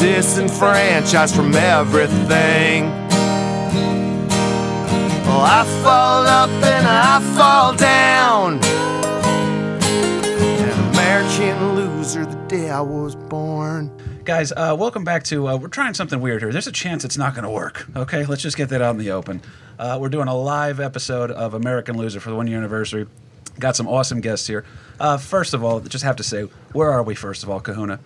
Disenfranchised from everything. Well, I fall up and I fall down. An American loser the day I was born. Guys, uh, welcome back to. Uh, we're trying something weird here. There's a chance it's not going to work. Okay, let's just get that out in the open. Uh, we're doing a live episode of American Loser for the one year anniversary. Got some awesome guests here. Uh, first of all, just have to say, where are we? First of all, Kahuna.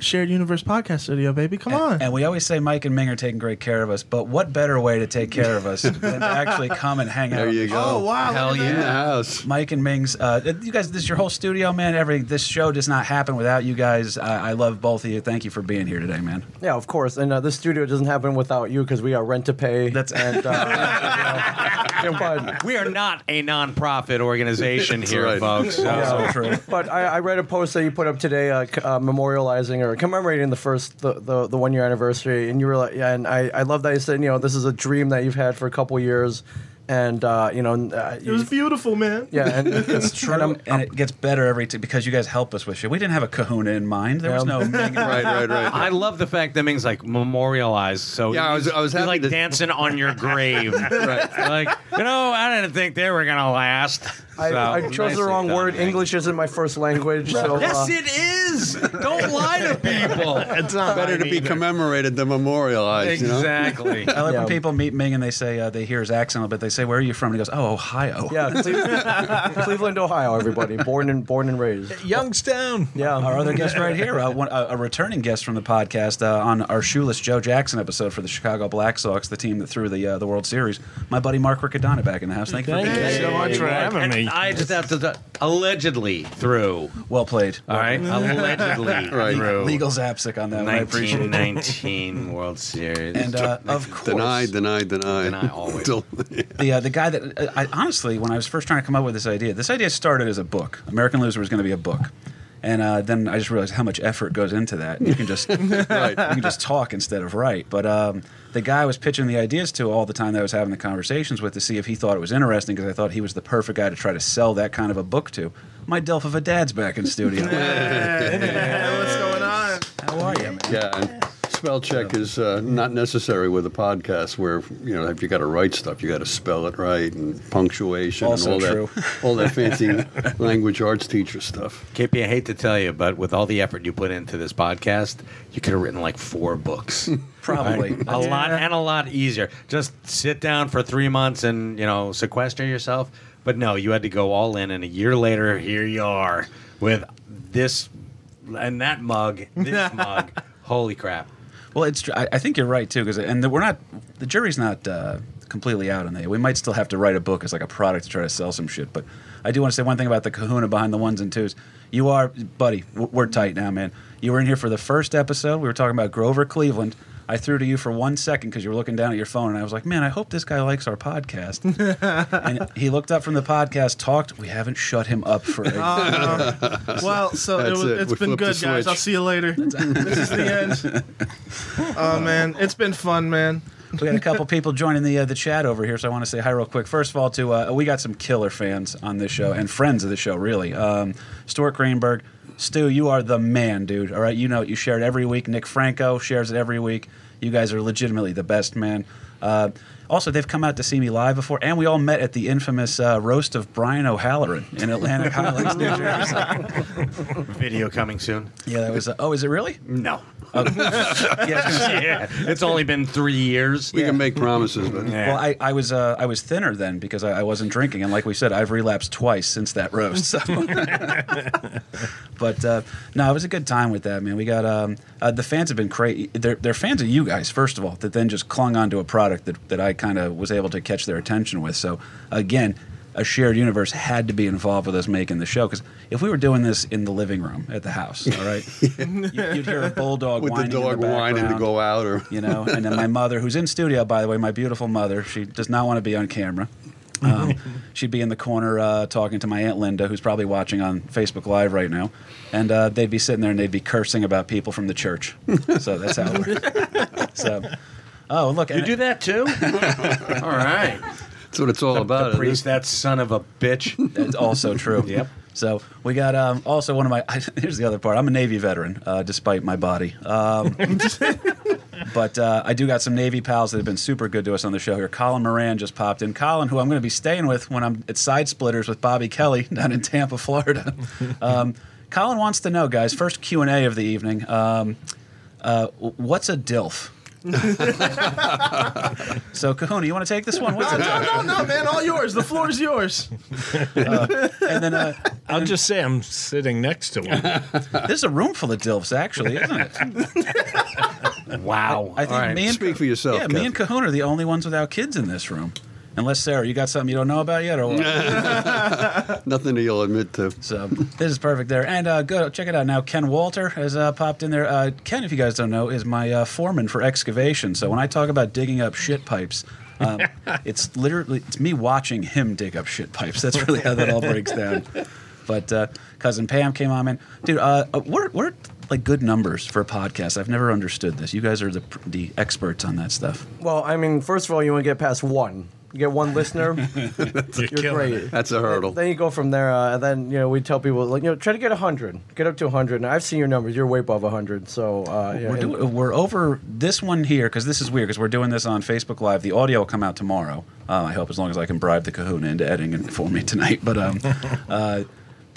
Shared Universe Podcast Studio, baby. Come on. And we always say Mike and Ming are taking great care of us, but what better way to take care of us than to actually come and hang out? There you go. oh wow! Hell yeah! In the house. Mike and Ming's. Uh, you guys, this is your whole studio, man. Everything. This show does not happen without you guys. I, I love both of you. Thank you for being here today, man. Yeah, of course. And uh, this studio doesn't happen without you because we are rent to pay. That's- and uh, you know, We are not a non-profit organization here, right. folks. So- So true. but I, I read a post that you put up today, uh, uh, memorializing or commemorating the first the, the, the one year anniversary, and you were like, yeah, and I, I love that you said, you know, this is a dream that you've had for a couple years, and uh, you know, uh, It was beautiful, man. yeah, and it's True, And I'm, and it gets better every time because you guys help us with shit. We didn't have a Kahuna in mind. There was no. Ming- Right, right, right. I love the fact that Ming's like memorialized. So Yeah, I was- I was he's like to- dancing on your grave. right. Like you know, I didn't think they were gonna last. I, So, I chose the nicely wrong done, word. Ming. English isn't my first language, so Yes, uh, it is. Don't lie to people. It's not Better to be commemorated than memorialized. You know? Exactly. I like Yeah. when people meet Ming and they say uh, they hear his accent, but they say, "Where are you from?" And he goes, "Oh, Ohio." yeah, Cle- Cleveland, Ohio. Everybody, born and born and raised. Youngstown. Yeah, Our other guest right here, uh, one, uh, a returning guest from the podcast uh, on our shoeless Joe Jackson episode for the Chicago Black Sox, the team that threw the uh, the World Series. My buddy Mark Riccadonna back in the house. Thank you for Thank being you here. so much for having And. I just have to allegedly through. Well played. All right, allegedly Right. through. Legal Zapcic on that. one. I appreciate it. 1919 World Series. And uh, of course, Denied, denied, denied. Deny always. Till- the uh, the guy that uh, I honestly, when I was first trying to come up with this idea, this idea started as a book. American Loser was going to be a book, and uh, then I just realized how much effort goes into that. You can just right. you can just talk instead of write. But um, the guy I was pitching the ideas to all the time that I was having the conversations with to see if he thought it was interesting because I thought he was the perfect guy to try to sell that kind of a book to. My Delph of a dad's back in studio. Hey, what's going on? How are you, man? Yeah. And spell check is uh, not necessary with a podcast where, you know, if you got to write stuff, you got to spell it right and punctuation Also and all true. that, all that fancy language arts teacher stuff. KP, I hate to tell you, but with all the effort you put into this podcast, you could have written like four books. Probably. a lot and a lot easier. Just sit down for three months and you know sequester yourself. But no, you had to go all in, and a year later, here you are with this and that mug, this mug. Holy crap! Well, it's. I, I think you're right too, because and the, we're not. The jury's not uh, completely out on that. We might still have to write a book as like a product to try to sell some shit. But I do want to say one thing about the Kahuna behind the ones and twos. You are, buddy. We're tight now, man. You were in here for the first episode. We were talking about Grover Cleveland. I threw to you for one second because you were looking down at your phone, and I was like, "Man, I hope this guy likes our podcast." and he looked up from the podcast, talked. We haven't shut him up for. A, Well, so it That's was, it. it's We been good, guys. I'll see you later. this is the end. Oh man, it's been fun, man. we got a couple people joining the uh, the chat over here, so I want to say hi real quick. First of all, to uh, we got some killer fans on this show and friends of the show, really. Um, Stuart Greenberg, Stu, you are the man, dude. All right, you know. You share it every week. Nick Franco shares it every week. You guys are legitimately the best, man. Uh, also, they've come out to see me live before, and we all met at the infamous uh, roast of Brian O'Halloran in Atlantic Highlands, New Jersey. Video coming soon. Yeah, that was. Uh, oh, is it really? No. Yeah, I was gonna say- yeah, it's only been three years. We can make promises, but Yeah. Well, I, I was uh, I was thinner then because I, I wasn't drinking, and like we said, I've relapsed twice since that roast. So. but uh, no, it was a good time with that man. We got um, uh, the fans have been crazy. They're, they're fans of you guys first of all, that then just clung onto a product that, that I kind of was able to catch their attention with. So again. a shared universe had to be involved with us making the show. Because if we were doing this in the living room at the house, all right, you, you'd hear a bulldog With the whining in dog the whining to go out, or you know, and then my mother, who's in studio, by the way, my beautiful mother, she does not want to be on camera. Um, she'd be in the corner uh, talking to my aunt Linda, who's probably watching on Facebook Live right now, and uh, they'd be sitting there and they'd be cursing about people from the church. so that's how it works. So, oh look, at that. You do that too? All right. that's what it's all about. the isn't priest, that son of a bitch. That's also true. Yep. So we got um, also one of my. here's the other part. I'm a Navy veteran, uh, despite my body. Um, but uh, I do got some Navy pals that have been super good to us on the show here. Colin Moran just popped in. Colin, who I'm going to be staying with when I'm at Side Splitters with Bobby Kelly down in Tampa, Florida. Um, Colin wants to know, guys. First Q and A of the evening. Um, uh, what's a dilf? so Kahuna, you want to take this one? What's No, a no, no, no, man. All yours. The floor is yours. And then uh, I'll just say I'm sitting next to one. This is a room full of dilfs, actually, isn't it? Wow. I think All right. me and Speak for yourself, Yeah, me and Kahuna are the only ones without kids in this room. Unless Sarah, you got something you don't know about yet, or what? Nothing that you'll admit to. so this is perfect there. And uh, go check it out now. Ken Walter has uh, popped in there. Uh, Ken, if you guys don't know, is my uh, foreman for excavation. So when I talk about digging up shit pipes. Um, it's literally it's me watching him dig up shit pipes. That's really how that all breaks down. But uh, cousin Pam came on, man, dude. Uh, uh, what what are like good numbers for a podcast? I've never understood this. You guys are the the experts on that stuff. Well, I mean, first of all, you want to get past one. You get one listener, You're you're great. it. That's a hurdle. Then you go from there, uh, and then you know we tell people like you know try to get hundred, get up to hundred. And I've seen your numbers; you're way above hundred. So uh, yeah, We're, and- do- we're over this one here because this is weird because we're doing this on Facebook Live. The audio will come out tomorrow. Uh, I hope as long as I can bribe the Kahuna into editing it for me tonight. But um, uh,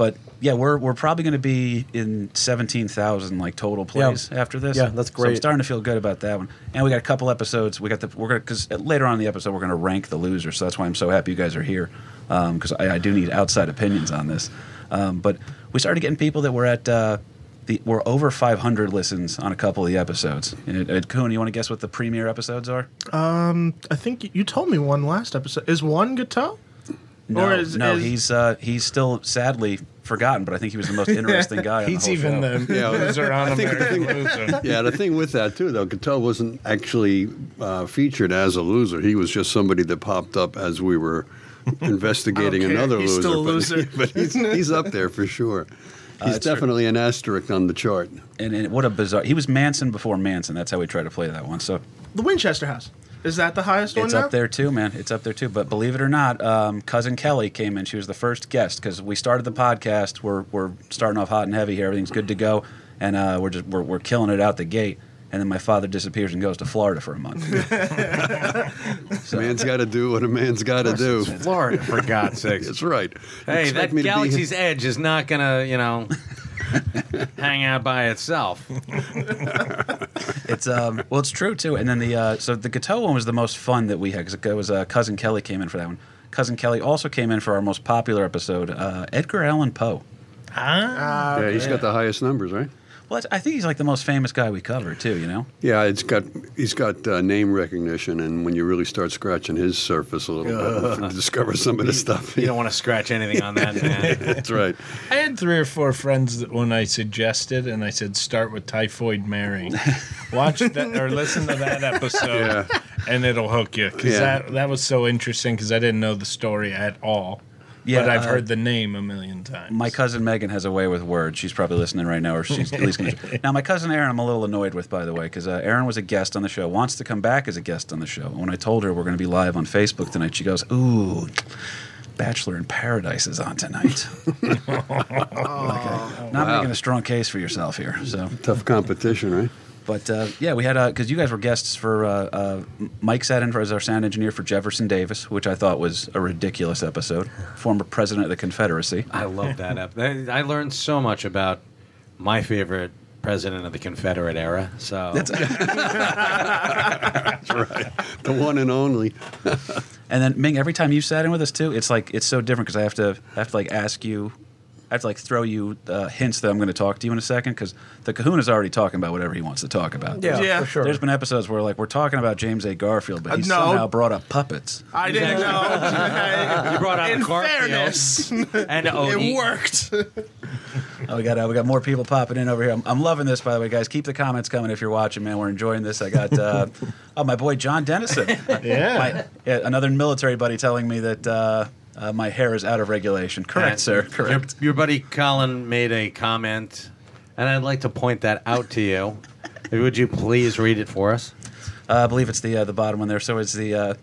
but yeah, we're we're probably going to be in seventeen thousand like total plays after this. Yeah, that's So I'm great. starting to feel good about that one. And we got a couple episodes. We got the we're gonna because later on in the episode we're going to rank the losers. So that's why I'm so happy you guys are here because I, I do need outside opinions on this. Um, but we started getting people that were at. Uh, the, we're over 500 listens on a couple of the episodes. And, uh, Kuhn, you want to guess what the premiere episodes are? Um, I think you- you told me one last episode. Is one Guiteau? No, Or is- no, is- he's uh, he's still sadly forgotten, but I think he was the most interesting guy. on He's the even show. the Yeah, loser on I think- I American think- Loser. Yeah, the thing with that too, though, Guiteau wasn't actually uh, featured as a loser. He was just somebody that popped up as we were investigating I don't another He's loser. still a but- loser. But, he's, he's up there for sure. He's it's true. definitely an asterisk on the chart. and, and what a bizarre. He was Manson before Manson. That's how we try to play that one. So The Winchester House. Is that the highest one it's up there too, man. It's up there too. But believe it or not, um, cousin Kelly came in. She was the first guest because we started the podcast. We're we're starting off hot and heavy here. Everything's good to go, and uh, we're just we're, we're killing it out the gate. And then my father disappears and goes to Florida for a month. man's got to do what a man's got to do. Florida, for God's sake. That's right. Hey, Expect that me be- Galaxy's Edge is not gonna, you know, hang out by itself. It's um well, it's true too. And then the uh, so the Guiteau one was the most fun that we had because it was uh, cousin Kelly came in for that one. Cousin Kelly also came in for our most popular episode, uh, Edgar Allan Poe. Huh? Yeah, he's got the highest numbers, right? Well, I think he's like the most famous guy we cover too. You know, Yeah, it's got he's got uh, name recognition, and when you really start scratching his surface a little bit, you discover some of the stuff. You don't want to scratch anything on that, man. That's right. I had three or four friends that when I suggested, and I said, start with Typhoid Mary. Watch that or listen to that episode, Yeah. and it'll hook you. Because Yeah. that, that was so interesting because I didn't know the story at all. Yeah, but I've uh, heard the name a million times. my cousin Megan has a way with words. She's probably listening right now, or she's at least going to. Now, my cousin Aaron, I'm a little annoyed with, by the way, because uh, Aaron was a guest on the show, wants to come back as a guest on the show. And when I told her we're going to be live on Facebook tonight, she goes, "Ooh." Bachelor in Paradise is on tonight. Okay. Not Wow. making a strong case for yourself here. So, Tough competition, right? But uh, yeah, we had because you guys were guests for uh, uh, Mike sat in for, as our sound engineer for Jefferson Davis, which I thought was a ridiculous episode. Former president of the Confederacy. I love that. episode. I learned so much about my favorite president of the Confederate era. So that's, that's right, The one and only. And then Ming, every time you sat in with us too, it's like it's so different because I have to I have to like ask you I have to like throw you uh, hints that I'm going to talk to you in a second because the Kahuna's already talking about whatever he wants to talk about. Yeah, Yeah. for sure. There's been episodes where like we're talking about James A. Garfield, but Uh, he no. somehow brought up puppets. I didn't know. You brought out In Garfield fairness, and it worked. Oh, we got uh, we got more people popping in over here. I'm, I'm loving this, by the way, guys. Keep the comments coming if you're watching, man. We're enjoying this. I got uh, oh my boy John Dennison, Yeah. my, yeah, another military buddy telling me that uh, uh, my hair is out of regulation. Correct, And sir. Correct. your buddy Colin made a comment, and I'd like to point that out to you. Would you please read it for us? Uh, I believe it's the uh, the bottom one there. So it's the uh,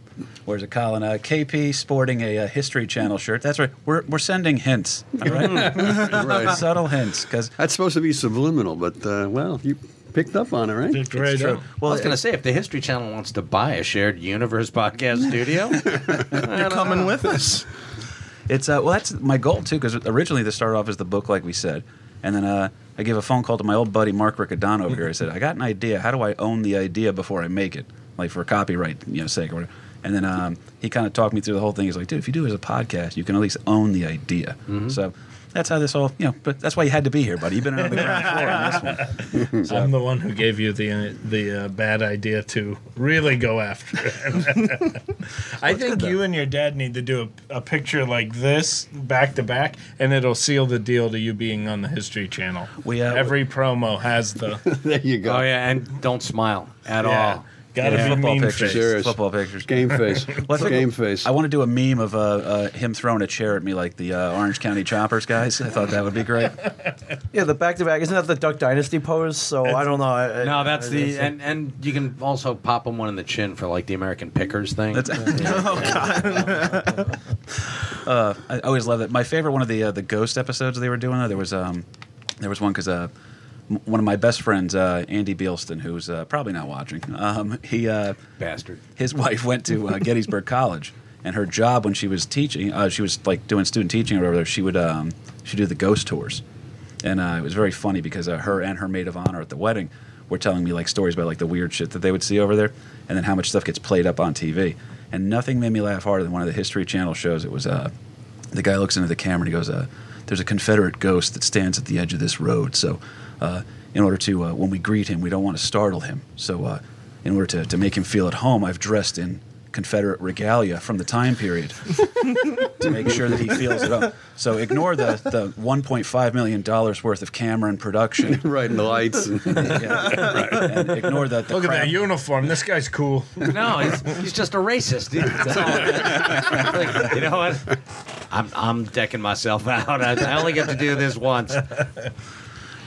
where's it, Colin? Uh, KP sporting a, uh History Channel shirt. That's right. We're we're sending hints. All right, right. subtle hints because That's supposed to be subliminal, but uh, well, you picked up on it, right? Picked right up. Well, I was going to say, if the History Channel wants to buy a shared universe podcast studio, You're coming with us. It's uh, well, that's my goal too. Because originally this started off as the book, like we said, and then uh, I gave a phone call to my old buddy Mark Riccadano over here. I said, I got an idea. How do I own the idea before I make it, like for copyright, you know, sake or whatever. And then um, he kind of talked me through the whole thing. He's like, dude, if you do it as a podcast, you can at least own the idea. So that's how this all, you know. But that's why you had to be here, buddy. You've been on the ground floor on this one. I'm the one who gave you the the uh, bad idea to really go after it. I think you and your dad need to do a, a picture like this back to back, and it'll seal the deal to you being on the History Channel. We, uh, Every promo has the there you go. oh yeah, and don't smile at Yeah. all. Gotta Yeah, be football mean pictures. face. Serious. Football pictures. Game face. Well, I think- Game face. I want to do a meme of uh, uh, him throwing a chair at me like the uh, Orange County Choppers guys. I thought that would be great. Yeah, the back to back isn't that the Duck Dynasty pose? So I don't know. I, I- No, that's I- the it's- and and you can also pop him one in the chin for like the American Pickers thing. That's, uh, I always love that. My favorite one of the uh, the ghost episodes they were doing. There was um, there was one because uh, m- one of my best friends, uh, Andy Beelston, who's uh, probably not watching. Um, he uh, Bastard. his wife went to uh, Gettysburg College, and her job when she was teaching, uh, she was like doing student teaching or whatever. She would um, she do the ghost tours, and uh, it was very funny because uh, her and her maid of honor at the wedding were telling me like stories about like the weird shit that they would see over there, and then how much stuff gets played up on TV. And nothing made me laugh harder than one of the History Channel shows. It was uh, the guy looks into the camera and he goes, uh, "There's a Confederate ghost that stands at the edge of this road. So, uh, in order to uh, when we greet him, we don't want to startle him. So, uh, in order to, to make him feel at home, I've dressed in Confederate regalia from the time period to make sure that he feels at home. So, ignore the the 1.5 million dollars worth of camera and production. right, and the lights. And Yeah, and ignore the, the Look at that uniform. This guy's cool. No, he's, he's just a racist. That's all. Like, you know what? I'm I'm decking myself out. I, I only get to do this once.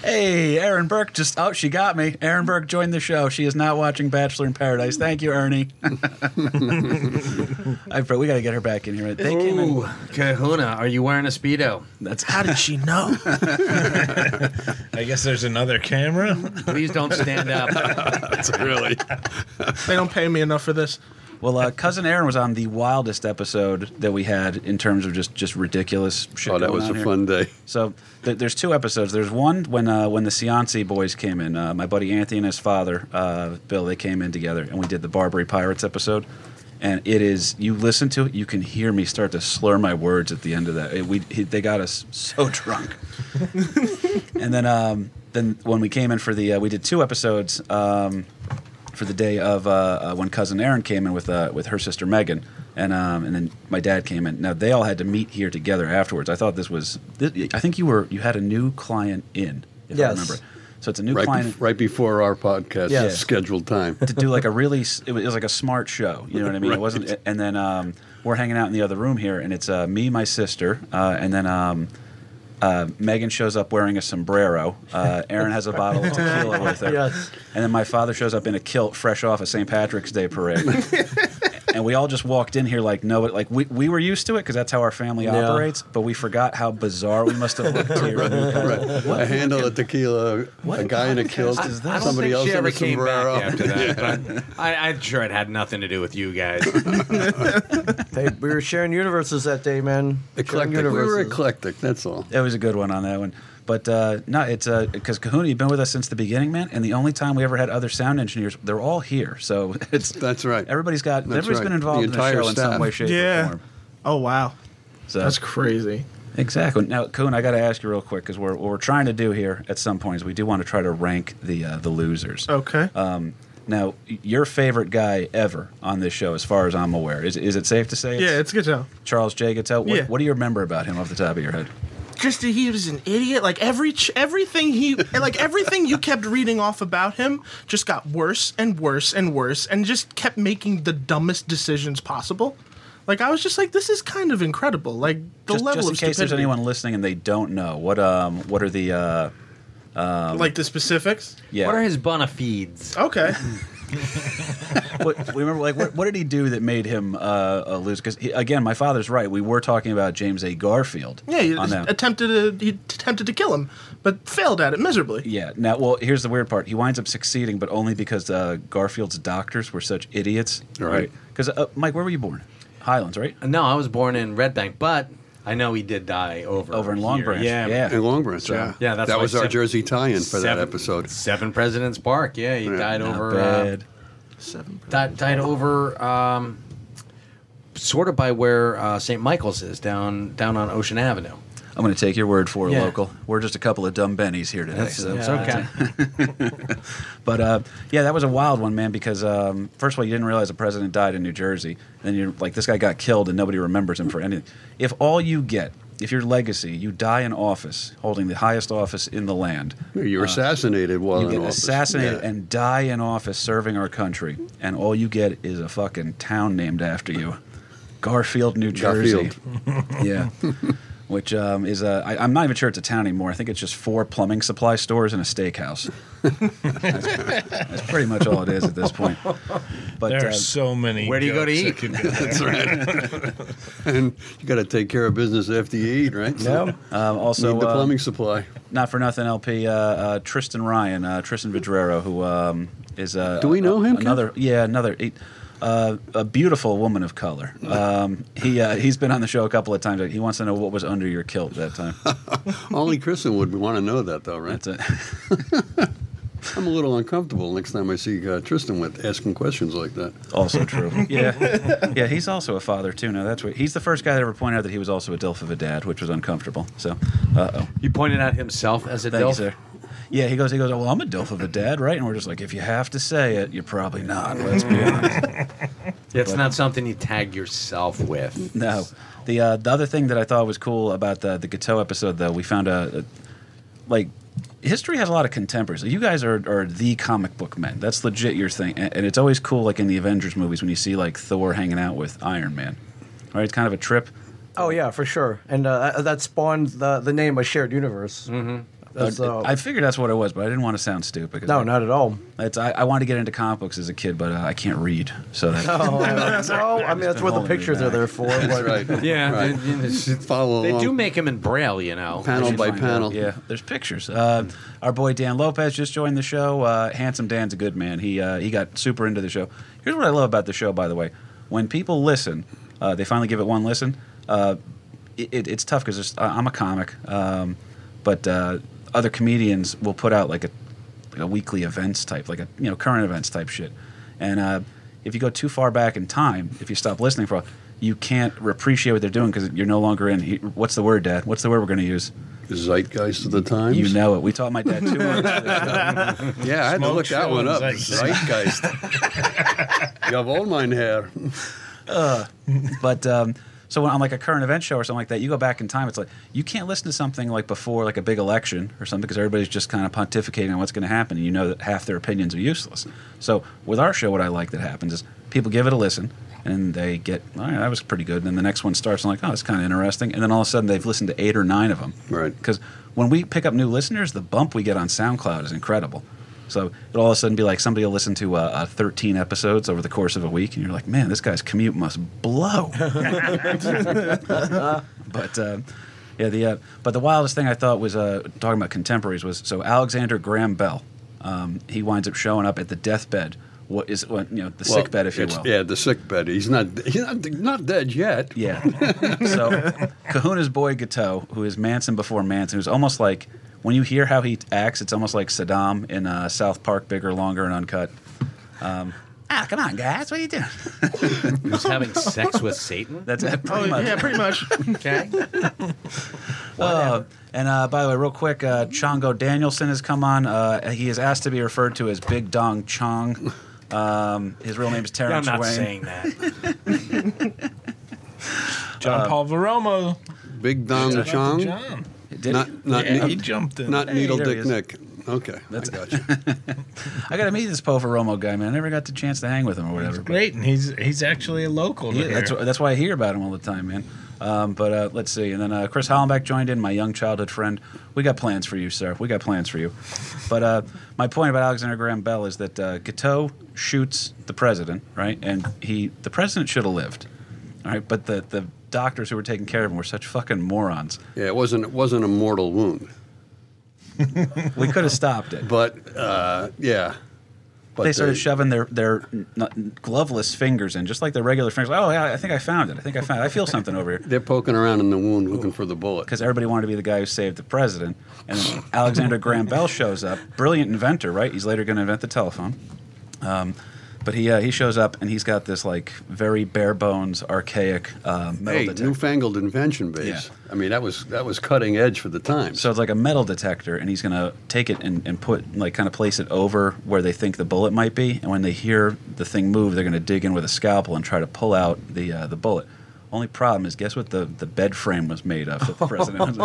Hey, Aaron Burke just oh she got me. Aaron Burke joined the show. She is not watching Bachelor in Paradise. Thank you, Ernie. I, we got to get her back in here. They came in. Ooh, Kahuna, are you wearing a speedo? That's How did she know? I guess there's another camera. Please don't stand up. That's really. they don't pay me enough for this. Well. Uh, Cousin Aaron was on the wildest episode that we had in terms of just just ridiculous shit. Oh, that going was on a here. fun day. So th- there's two episodes. There's one when uh, when the Cianci boys came in. Uh, my buddy Anthony and his father, uh, Bill, they came in together, and we did the Barbary Pirates episode. And it is you listen to it, you can hear me start to slur my words at the end of that. It, we he, they got us so drunk. and then um, then when we came in for the uh, we did two episodes. Um, for the day of uh, uh, when cousin Erin came in with uh, with her sister Megan, and um, and then my dad came in. Now they all had to meet here together afterwards. I thought this was. This, I think you were you had a new client in, if I Yes. remember. So it's a new Right, client bef- right before our podcast Yes. scheduled time. to do like a really. It was, it was like a smart show. You know what I mean? It wasn't. And then um, we're hanging out in the other room here, and it's uh, me, my sister, uh, and then. Um, uh, Megan shows up wearing a sombrero. Uh, Aaron has a bottle of tequila with her. Yes. And then my father shows up in a kilt, fresh off a St. Patrick's Day parade. and we all just walked in here like no, like we, we were used to it because that's how our family Yeah. operates. But we forgot how bizarre we must have looked to your newcomers. Right. A handle of tequila, what a guy in a podcast kilt, is I don't somebody think else she in ever a came sombrero. back after that. But I, I'm sure it had nothing to do with you guys. Hey, we were sharing universes that day, man. Sharing Eclectic. We were eclectic. That's all. It was a good one on that one. But uh, no, it's because Kahuna, you've been with us since the beginning, man. And the only time we ever had other sound engineers, they're all here. So it's That's right. everybody's got That's everybody's right. been involved The in the entire show in some staff. way, shape, or Yeah. form. Oh wow, So that's crazy. Exactly. Now, Coon, I got to ask you real quick because we're, what we're trying to do here at some point is we do want to try to rank the uh, the losers. Okay. Um, now, your favorite guy ever on this show, as far as I'm aware, is is it safe to say? yeah, it's good to know. Charles J. Guiteau. What, Yeah. what do you remember about him off the top of your head? Just that he was an idiot. Like every ch- everything he like everything you kept reading off about him just got worse and worse and worse, and just kept making the dumbest decisions possible. Like I was just like, this is kind of incredible. Like the just, level just in of case there's anyone listening and they don't know what um what are the uh, um, like the specifics. yeah What are his bona fides? Okay. what, we remember like what, what did he do that made him uh, lose? Because again, my father's right. We were talking about James A. Garfield. Yeah, he on that. attempted to he attempted to kill him, but failed at it miserably. Yeah. Now, well, here's the weird part. He winds up succeeding, but only because uh, Garfield's doctors were such idiots. Right. Because uh, Mike, where were you born? Highlands, right? No, I was born in Red Bank, but I know he did die over Over in Long. Branch. Yeah, Yeah. In Long Branch, So- yeah. Yeah, that's that why was our seven- Jersey tie-in for that episode. Seven Presidents Park. Yeah, he Yeah, died Not over. Uh, bad. Seven. died, died over. Um, sort of by where uh, St. Michael's is down down on Ocean Avenue. I'm going to take your word for it, Yeah. local. We're just a couple of dumb bennies here today. That's, so that's okay. But uh, yeah, that was a wild one, man. Because um, first of all, you didn't realize the president died in New Jersey, and then you're like, this guy got killed, and nobody remembers him for anything. If all you get, if your legacy, you die in office, holding the highest office in the land, You were assassinated while Uh, you in get office. assassinated Yeah. and die in office serving our country, and all you get is a fucking town named after you, Garfield, New Jersey. yeah. Which um, is a, I, I'm not even sure it's a town anymore. I think it's just four plumbing supply stores and a steakhouse. that's, that's pretty much all it is at this point. But There uh, are so many. Where do you go to eat? that could be there. That's right. and you got to take care of business after you eat, right? Yeah. um, also, Need the uh, plumbing supply. not for nothing, LP uh, uh, Tristan Ryan, uh, Tristan Vidrero, who um, is uh, Do we know him, Ken? Another, yeah, another. He, uh, a beautiful woman of color. Um, he uh, he's been on the show a couple of times. He wants to know what was under your kilt that time. Only Kristen would want to know that, though, right? That's it. I'm a little uncomfortable next time I see uh, Tristan with asking questions like that. Also true. Yeah, yeah. He's also a father too. Now that's what he's the first guy that ever pointed out that he was also a dilf of a dad, which was uncomfortable. So, uh oh. He pointed out himself as a Thank you, sir. Yeah, he goes. He goes. Well, I'm a dilf of a dad, right? And we're just like, if you have to say it, you're probably not. Let's be honest. It's not something you tag yourself with. No. The uh, the other thing that I thought was cool about the the Guiteau episode, though, we found a, a like history has a lot of contemporaries. You guys are, are the comic book men. That's legit your thing, and, and it's always cool, like in the Avengers movies, when you see like Thor hanging out with Iron Man. Right? It's kind of a trip. Oh yeah, for sure. And uh, that- that spawned the the name a shared universe. Mm-hmm. Uh, I figured that's what it was, but I didn't want to sound stupid. no, I, not at all. It's, I, I wanted to get into comic books as a kid, but uh, I can't read, so that Oh, no, I mean that's what the pictures are there for. That's but- right. Yeah, Right. they- they- Follow they along. do make them in braille, you know. Panel by panel. out. Yeah, there's pictures. Uh, our boy Dan Lopez just joined the show. Uh, Handsome Dan's a good man. He uh, he got super into the show. Here's what I love about the show, by the way. When people listen, uh, they finally give it one listen. Uh, it, it, it's tough because I'm a comic, um, but uh, other comedians will put out like a, like a weekly events type, like a you know current events type shit. And uh, if you go too far back in time, if you stop listening for, a while, you can't appreciate what they're doing because you're no longer in. He, what's the word, Dad? What's the word we're going to use? Zeitgeist of the times. You know it. We taught my dad too words. for this show. Yeah, I had to look that one up. Zeitgeist. Zeitgeist. you have all mine hair. But um, so on like a current event show or something like that, you go back in time. It's like you can't listen to something like before, like a big election or something, because everybody's just kind of pontificating on what's going to happen, and you know that half their opinions are useless. So with our show, what I like that happens is people give it a listen. And they get, oh, all right, that was pretty good. And then the next one starts, and like, oh, it's kind of interesting. And then all of a sudden, they've listened to eight or nine of them. Right. Because when we pick up new listeners, the bump we get on SoundCloud is incredible. So it'll all of a sudden be like somebody will listen to uh, uh, 13 episodes over the course of a week, and you're like, man, this guy's commute must blow. but uh, yeah, the uh, but the wildest thing I thought was uh, talking about contemporaries was so Alexander Graham Bell. Um, he winds up showing up at the deathbed. What is what you know the Well, sick bed, if you will. Yeah, the sick bed. He's not. He's not, not dead yet. Yeah. so Kahuna's boy Guiteau, who is Manson before Manson, who's almost like when you hear how he acts, it's almost like Saddam in uh, South Park, bigger, longer, and uncut. Um, Ah, come on, guys, what are you doing? Who's having sex with Satan? That's it, pretty Oh, much. yeah, pretty much. Okay. Uh, and uh, by the way, real quick, uh, Chongo Danielson has come on. Uh, he is asked to be referred to as Big Dong Chong. Um, his real name is I'm Terrence not Wayne. saying that. John Paul Veromo. Big Dong Chong, John. Did not not Yeah, ne- he jumped in. not Hey, Needle Dick. Nick. Okay, That's- I got you. I got to meet this Povo Romo guy, man. I never got the chance to hang with him or whatever. but- Great, and he's he's actually a local. Yeah, here. that's that's why I hear about him all the time, man. Um, but uh, let's see, and then uh, Chris Hollenbeck joined in, my young childhood friend. We got plans for you, sir. We got plans for you. But uh, my point about Alexander Graham Bell is that uh, Guiteau shoots the president, right? And he, the president should have lived, all right. But the the doctors who were taking care of him were such fucking morons. Yeah, it wasn't it wasn't a mortal wound, We could have stopped it. but uh, yeah. But they started shoving their their gloveless fingers in, just like their regular fingers. Oh yeah, I think I found it. I think I found. It. I feel something over here. They're poking around in the wound looking for the bullet. because everybody wanted to be the guy who saved the president. And Alexander Graham Bell shows up, brilliant inventor, right? He's later going to invent the telephone. Um, but he uh, he shows up and he's got this like very bare bones, archaic uh, metal Hey, detector. newfangled invention base. Yeah. I mean, that was that was cutting edge for the time. so it's like a metal detector, and he's going to take it and, and put like kind of place it over where they think the bullet might be. And when they hear the thing move, they're going to dig in with a scalpel and try to pull out the uh, the bullet. Only problem is, guess what the, the bed frame was made of that the president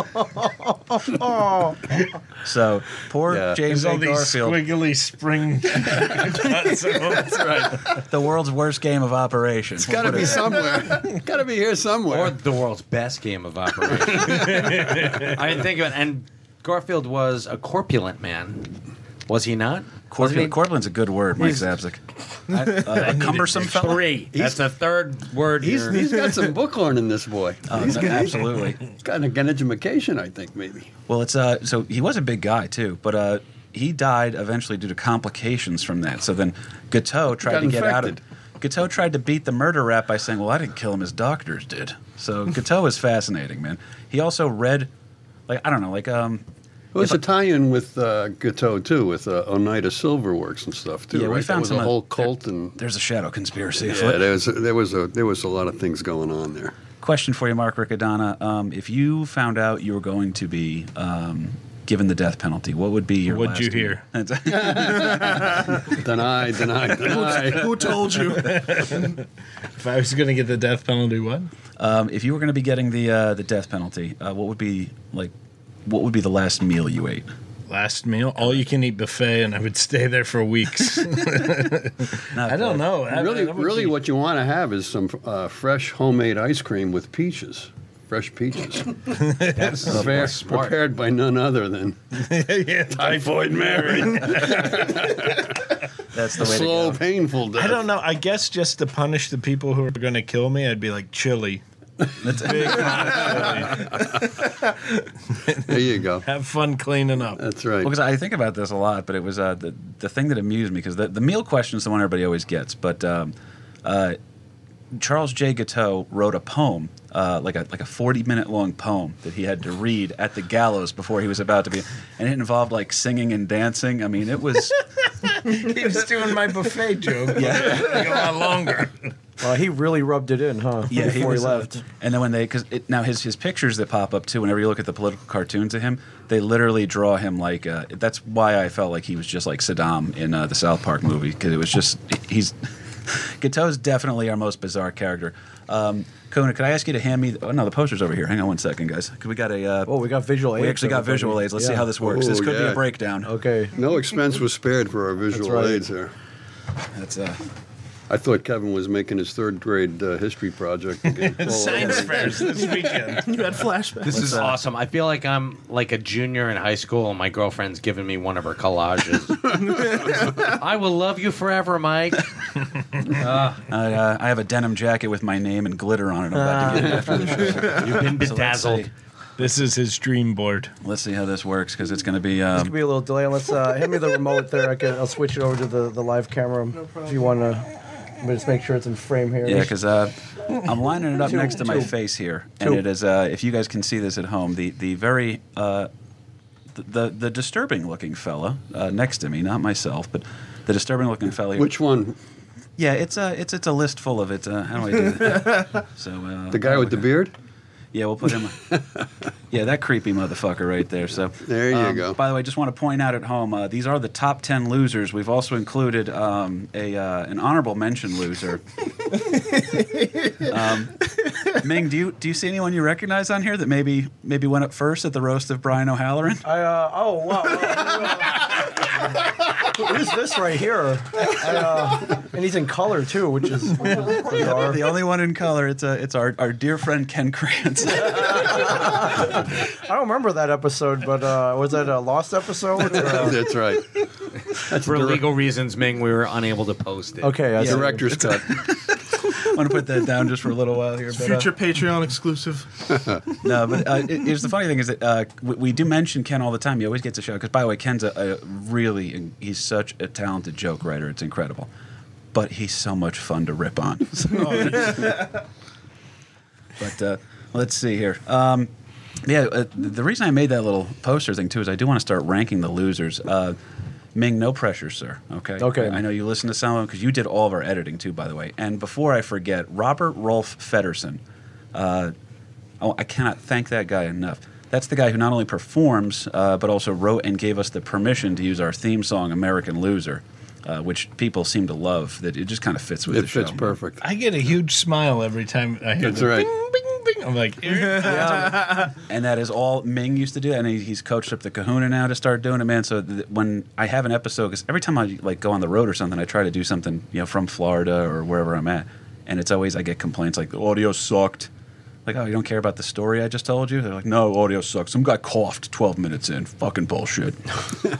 So poor Yeah. James There's all these Garfield, squiggly spring. That's right. the world's worst game of operations. it's got to be somewhere. got to be here somewhere. or the world's best game of operation. I didn't think of it. And Garfield was a corpulent man. Was he not? Wasn't he? Corpulent, corpulent's a good word, Mike He's- Zapcic. Uh, a cumbersome fellow. Three. That's the third word he's, here. he's got some book learning, this boy. Oh, he's no, got, absolutely. He's got an education, I think, maybe. Well, it's uh, so he was a big guy too, but uh, he died eventually due to complications from that. So then Guiteau tried got to get out of. infected. Guiteau tried to beat the murder rap by saying, "Well, I didn't kill him; his doctors did." So Guiteau is fascinating, man. He also read, like I don't know, like um, It was a tie-in with uh, Guiteau too, with uh, Oneida Silverworks and stuff too. Yeah, we found there was some a of- whole cult and there's a shadow conspiracy. yeah, afoot. there was there was a there was a lot of things going on there. Question for you, Mark Riccadonna. Um, if you found out you were going to be um, given the death penalty, what would be your What'd you hear? Deny, deny, deny. Who told you? If I was going to get the death penalty, what? um, if you were going to be getting the uh, the death penalty, uh, what would be like? What would be the last meal you ate? Last meal, all you can eat buffet, and I would stay there for weeks. I don't know. I- really, I would really, be- what you want to have is some uh, fresh homemade ice cream with peaches, fresh peaches, That's Prepare- smart. prepared by none other than yeah, Typhoid Mary. That's the way Slow, to go. painful death. I don't know. I guess just to punish the people who are going to kill me, I'd be like chili. That's, Big amount. There you go. Have fun cleaning up. That's right. Because I think about this a lot, but it was uh, the the thing that amused me because the, the meal question is the one everybody always gets. But um, uh, Charles J. Guiteau wrote a poem, uh, like a like a forty minute long poem that he had to read at the gallows before he was about to be, and it involved like singing and dancing. I mean, it was he was doing my buffet joke. Yeah, a lot longer. Uh, he really rubbed it in, huh? yeah Before he, was, uh, left. and then when they because now his his pictures that pop up too. Whenever you look at the political cartoons of him, they literally draw him like. Uh, that's why I felt like he was just like Saddam in uh, the South Park movie because it was just he's. Guiteau's definitely our most bizarre character. Um, Kona, could I ask you to hand me? The, oh no, the poster's over here. Hang on one second, guys. 'Cause we got a. Uh, Oh, we got visual aids. we actually got visual aids. Let's see how this works. this Oh, could be a breakdown. Okay. No expense was spared for our visual right. aids here. That's uh, I thought Kevin was making his third grade uh, history project. again. Science fairs this weekend. You had flashbacks. This is uh, awesome. I feel like I'm like a junior in high school, and my girlfriend's giving me one of her collages. I will love you forever, Mike. I, uh, I have a denim jacket with my name and glitter on it. I'm about to get it after the show. You've been bedazzled. see, This is his dream board. let's see how this works because it's going to be. This Um, could be a little delay. Let's uh, hand me the remote there. I can, I'll switch it over to the, the live camera if you want to. Just make sure it's in frame here. Yeah, because uh, I'm lining it up Two, next to my two. face here, and Two. it is. Uh, if you guys can see this at home, the the very uh, the, the the disturbing looking fella uh, next to me, not myself, but the disturbing looking fella. here. Which one? Yeah, it's a it's it's a list full of it. Uh, how do I do that? so uh, The guy with the beard? Yeah, we'll put him. yeah, that creepy motherfucker right there. So There you um, go. By the way, just want to point out at home, uh, these are the top ten losers. We've also included um, a uh, an honorable mention loser. um, Ming, do you do you see anyone you recognize on here that maybe maybe went up first at the roast of Brian O'Halloran? I uh, oh wow. What is this right here? I, uh, and he's in color too, which is bizarre. The only one in color. It's a it's our, our dear friend Ken Krantz. I don't remember that episode, but uh, was that a lost episode? or, uh, That's right. For legal reasons, Ming, we were unable to post it. okay, I see. Director's cut. Want to put that down just for a little while here. But, uh, Future Patreon exclusive. No, but uh, it, it's the funny thing is that uh, we, we do mention Ken all the time. He always gets a show because, by the way, Ken's a, a really he's such a talented joke writer. It's incredible, but he's so much fun to rip on. but uh, let's see here. Um, yeah, uh, the reason I made that little poster thing too is I do want to start ranking the losers. Ming, no pressure, sir. Okay. Okay. I know you listen to some of because you did all of our editing too, by the way. And before I forget, Robert Rolfe Feddersen. Uh, oh, I cannot thank that guy enough. That's the guy who not only performs, uh, but also wrote and gave us the permission to use our theme song, American Loser, uh, which people seem to love. That it just kind of fits with It the show. It fits perfect. I get a huge smile every time I hear That's the right. bing, bing, bing. I'm like, And that is all Ming used to do, and he, he's coached up the Kahuna now to start doing it, man. So th- when I have an episode, because every time I like go on the road or something, I try to do something, you know, from Florida or wherever I'm at, and it's always I get complaints like the audio sucked. Like, oh, you don't care about the story I just told you? They're like, no, audio sucks. Some guy coughed 12 minutes in. Fucking bullshit.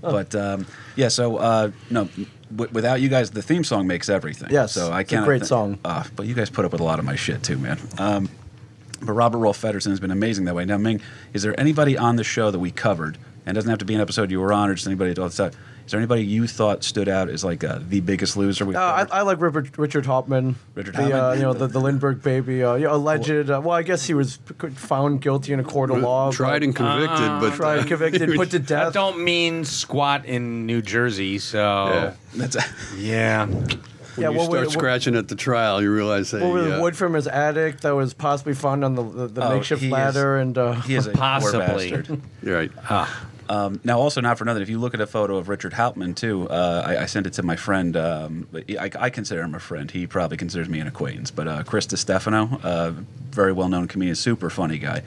but um, yeah, so uh, no, w- without you guys, the theme song makes everything. Yes, so I can't. great song. Uh, but you guys put up with a lot of my shit too, man. Um, but Robert Rolfe Feddersen has been amazing that way. Now, Ming, is there anybody on the show that we covered, and it doesn't have to be an episode you were on or just anybody at all the time? Is there anybody you thought stood out as like uh, the biggest loser we Uh, I, covered? I like Richard, Richard Hauptmann. Richard the, Uh, Hauptmann. you know, the, the Lindbergh baby. Uh, you know, alleged. Uh, well, I guess he was found guilty in a court of law. Tried and convicted, but tried, and convicted, put to I death. don't mean squat in New Jersey, so Yeah. That's yeah. yeah, when you what, start what, scratching at the trial, you realize that what was uh, wood from his attic that was possibly found on the, the, the Oh, makeshift he is- ladder and uh, he is a poor Possibly. bastard. you're right. Um, now, also not for nothing, if you look at a photo of Richard Hauptmann too, uh, I, I sent it to my friend. Um, I, I consider him a friend. He probably considers me an acquaintance. But uh, Chris Stefano, uh, very well known comedian, super funny guy,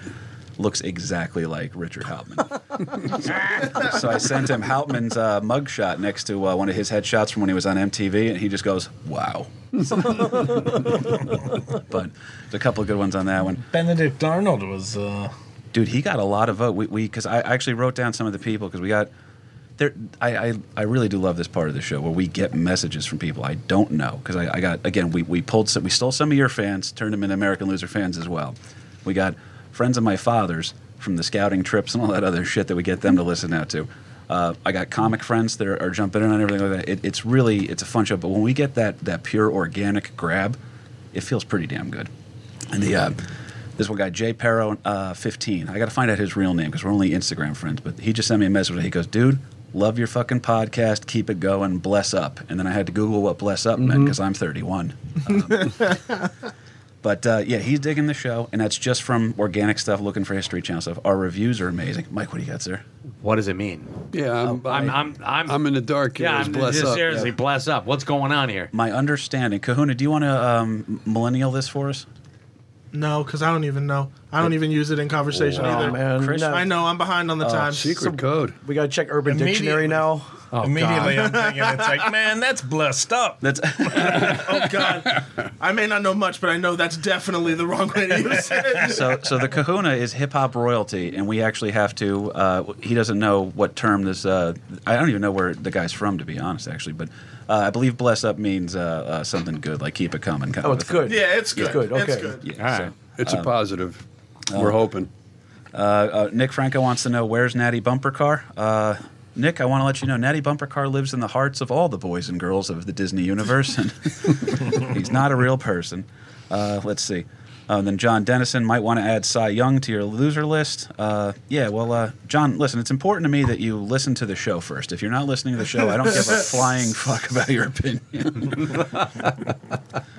looks exactly like Richard Hauptmann. so, so I sent him Hauptmann's uh, mugshot next to uh, one of his headshots from when he was on MTV, and he just goes, "Wow." but there's a couple of good ones on that one. Benedict Arnold was. Dude, he got a lot of vote. We because I actually wrote down some of the people because we got there. I, I I really do love this part of the show where we get messages from people I don't know because I, I got again we we pulled some we stole some of your fans turned them into American Loser fans as well. We got friends of my father's from the scouting trips and all that other shit that we get them to listen out to. Uh, I got comic friends that are, are jumping in on everything like that. It, it's really it's a fun show. But when we get that that pure organic grab, it feels pretty damn good. And the uh, this one guy Jay Perro, uh, 15. I got to find out his real name because we're only Instagram friends. But he just sent me a message. He goes, "Dude, love your fucking podcast. Keep it going. Bless up." And then I had to Google what bless up meant because I'm 31. Um, but uh, yeah, he's digging the show, and that's just from organic stuff, looking for History Channel stuff. Our reviews are amazing. Mike, what do you got, sir? What does it mean? Yeah, I'm, I'm I'm I'm, I'm in the dark here. yeah. I'm bless just up. seriously bless up. What's going on here? My understanding, Kahuna, do you want to um, millennial this for us? No, because I don't even know. I don't even use it in conversation oh either. man, Chris, no, I know I'm behind on the uh, time. Secret code. we gotta check Urban Immediately. Dictionary now. Oh, immediately, I'm thinking it's like, man, that's blessed up. That's Oh God, I may not know much, but I know that's definitely the wrong way to use it. so so the kahuna is hip hop royalty and we actually have to uh, he doesn't know what term this uh, i don't even know where the guy's from to be honest actually but uh, i believe bless up means uh, uh, something good like keep it coming kind Oh, it's a thing. good. Yeah, it's good. It's good, It's okay. good. yeah, All so. It's a positive. oh. We're hoping. uh, uh, nick franco wants to know where's natty bumper car uh, Nick, I want to let you know Natty Bumper Car lives in the hearts of all the boys and girls of the Disney universe, and he's not a real person. Uh, let's see. Uh, then John Dennison might want to add Cy Young to your loser list. Uh, yeah, well, uh, John, listen, it's important to me that you listen to the show first. If you're not listening to the show, I don't give a flying fuck about your opinion. Who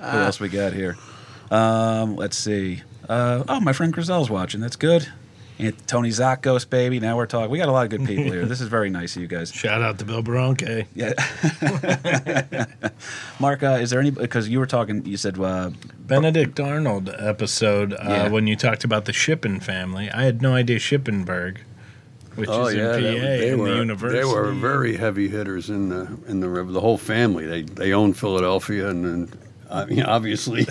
else we got here? Um, let's see. Uh, oh, my friend Grizel's watching. That's good. And Tony Zakos, baby. Now we're talking. We got a lot of good people here. This is very nice of you guys. Shout out to Bill Bronke. Yeah. Mark, uh, is there any? Because you were talking, you said uh, Benedict Arnold episode uh, Yeah. when you talked about the Shippen family. I had no idea Shippensburg, which Oh is yeah, in PA that- they in were the university. they were very heavy hitters in the in the river. The whole family they they owned Philadelphia and, and I mean, obviously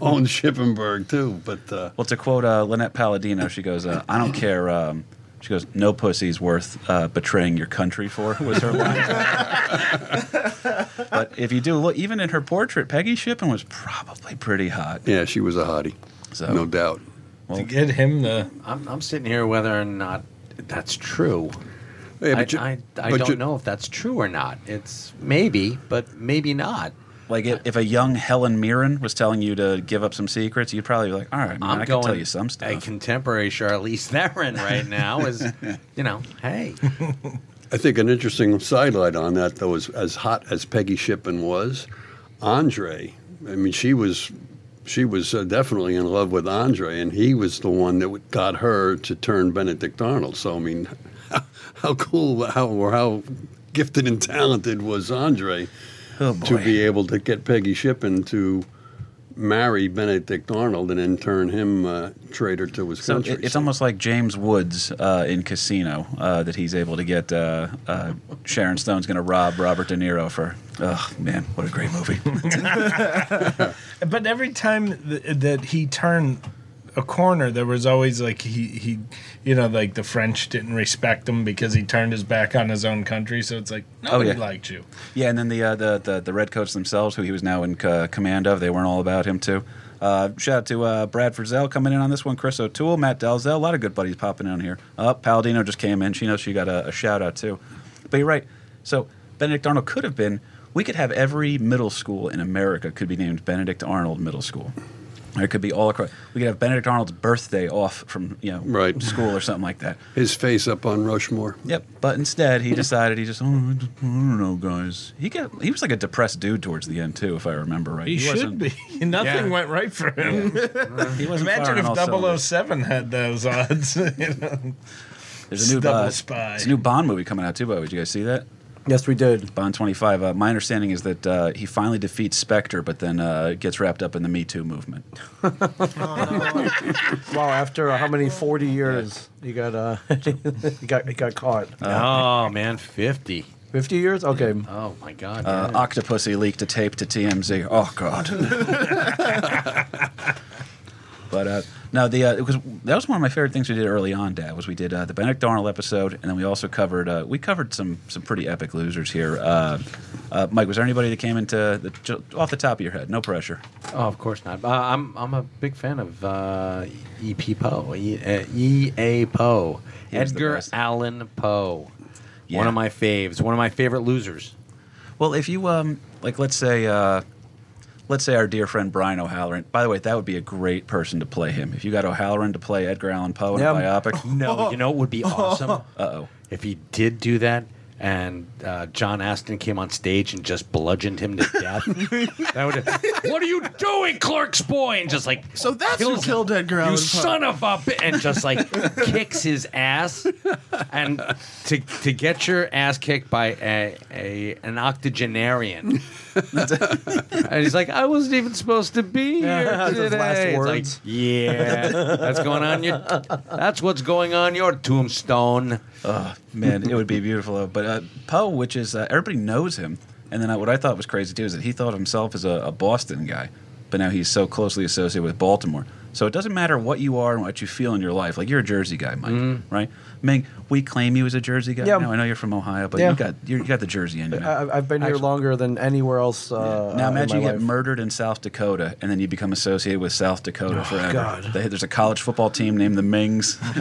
owned Shippensburg too. But uh, Well, to quote uh, Lynette Palladino, she goes, uh, "I don't care." Um, she goes, "No pussy's worth uh, betraying your country for." Was her line. but if you do look, even in her portrait, Peggy Shippen was probably pretty hot. yeah, she was a hottie, So no doubt. to get him the I'm, I'm sitting here whether or not that's true. Yeah, I, you- I, I but don't you- know if that's true or not. It's maybe, but maybe not. Like if, if a young Helen Mirren was telling you to give up some secrets, you'd probably be like, "All right, man, I'm I going can tell you some stuff." a contemporary Charlize Theron right now is, you know, hey, I think an interesting sidelight on that, though, is as hot as Peggy Shippen was, Andre. I mean, she was she was uh, definitely in love with Andre, and he was the one that got her to turn Benedict Arnold. So I mean, how, how cool, how or how gifted and talented was Andre Oh, to be able to get Peggy Shippen to marry Benedict Arnold and then turn him uh, traitor to his So country. it, it's almost like James Woods uh, in Casino uh, that he's able to get. Uh, uh, Sharon Stone's going to rob Robert De Niro for. Oh man, what a great movie! But every time th- that he turned a corner, there was always like he, he, you know, like the French didn't respect him because he turned his back on his own country. So it's like nobody Oh, yeah. liked you. yeah, and then the, uh, the the the redcoats themselves, who he was now in uh, command of, they weren't all about him too. Uh, shout out to uh, Brad Frizzell coming in on this one, Chris O'Toole, Matt Dalzell, a lot of good buddies popping in here. Uh, Palladino just came in; she knows she got a, a shout out too. But you're right. So Benedict Arnold could have been. We could have every middle school in America could be named Benedict Arnold Middle School. Or it could be all across. We could have Benedict Arnold's birthday off from you know Right. school or something like that. his face up on Rushmore. Yep. But instead, he decided he just, oh, I don't know, guys. He got he was like a depressed dude towards the end too, if I remember right. He, should wasn't- be. Nothing Yeah. went right for him. He wasn't Imagine if all cylinders. 007 had those odds. you know? There's a new uh, spy. It's a new Bond movie coming out too. But did you guys see that? Yes, we did. Bond 25. Uh, my understanding is that uh, he finally defeats Spectre, but then uh, gets wrapped up in the Me Too movement. Wow, after uh, how many forty years you got? Uh, you got you got caught. oh man, fifty. Fifty years? Okay. Oh my God. Uh, yeah. Octopussy leaked a tape to TMZ. Oh God. but uh, no, the uh, because that was one of my favorite things we did early on, Dad. Was we did uh, the Benedict Arnold episode, and then we also covered uh, we covered some some pretty epic losers here. Uh, uh, Mike, was there anybody that came into the, off the top of your head? No pressure. Oh, of course not. Uh, I'm I'm a big fan of uh, E.P. Poe, E. A. Poe, He was the Edgar. Allan Poe. Yeah. One of my faves. One of my favorite losers. Well, if you um like, let's say. Let's say our dear friend Brian O'Halloran. By the way, that would be a great person to play him. If you got O'Halloran to play Edgar Allan Poe in Yeah. a biopic, No, you know it would be awesome uh oh. if he did do that. And uh, John Aston came on stage and just bludgeoned him to death. that would. What are you doing, Clerk's boy? And just like So that's who kills him. killed Edgar Allan You Poe. son of a bi-" and just like kicks his ass, and to to get your ass kicked by a, a an octogenarian, and he's like, I wasn't even supposed to be here today. last It's like, words. yeah, that's going on your, that's what's going on your tombstone. Oh man, it would be beautiful. Though. But uh, Poe, which is uh, everybody knows him, and then uh, what I thought was crazy too is that he thought of himself as a, a Boston guy, but now he's so closely associated with Baltimore. So it doesn't matter what you are and what you feel in your life. Like you're a Jersey guy, Mike, right? Ming, we claim you as a Jersey guy. Yeah. Now I know you're from Ohio, but Yeah. you got you got the Jersey in you. I, I've been here Actually- longer than anywhere else. Uh, now in imagine you get murdered in South Dakota, and then you become associated with South Dakota forever. God. They- there's a college football team named the Mings.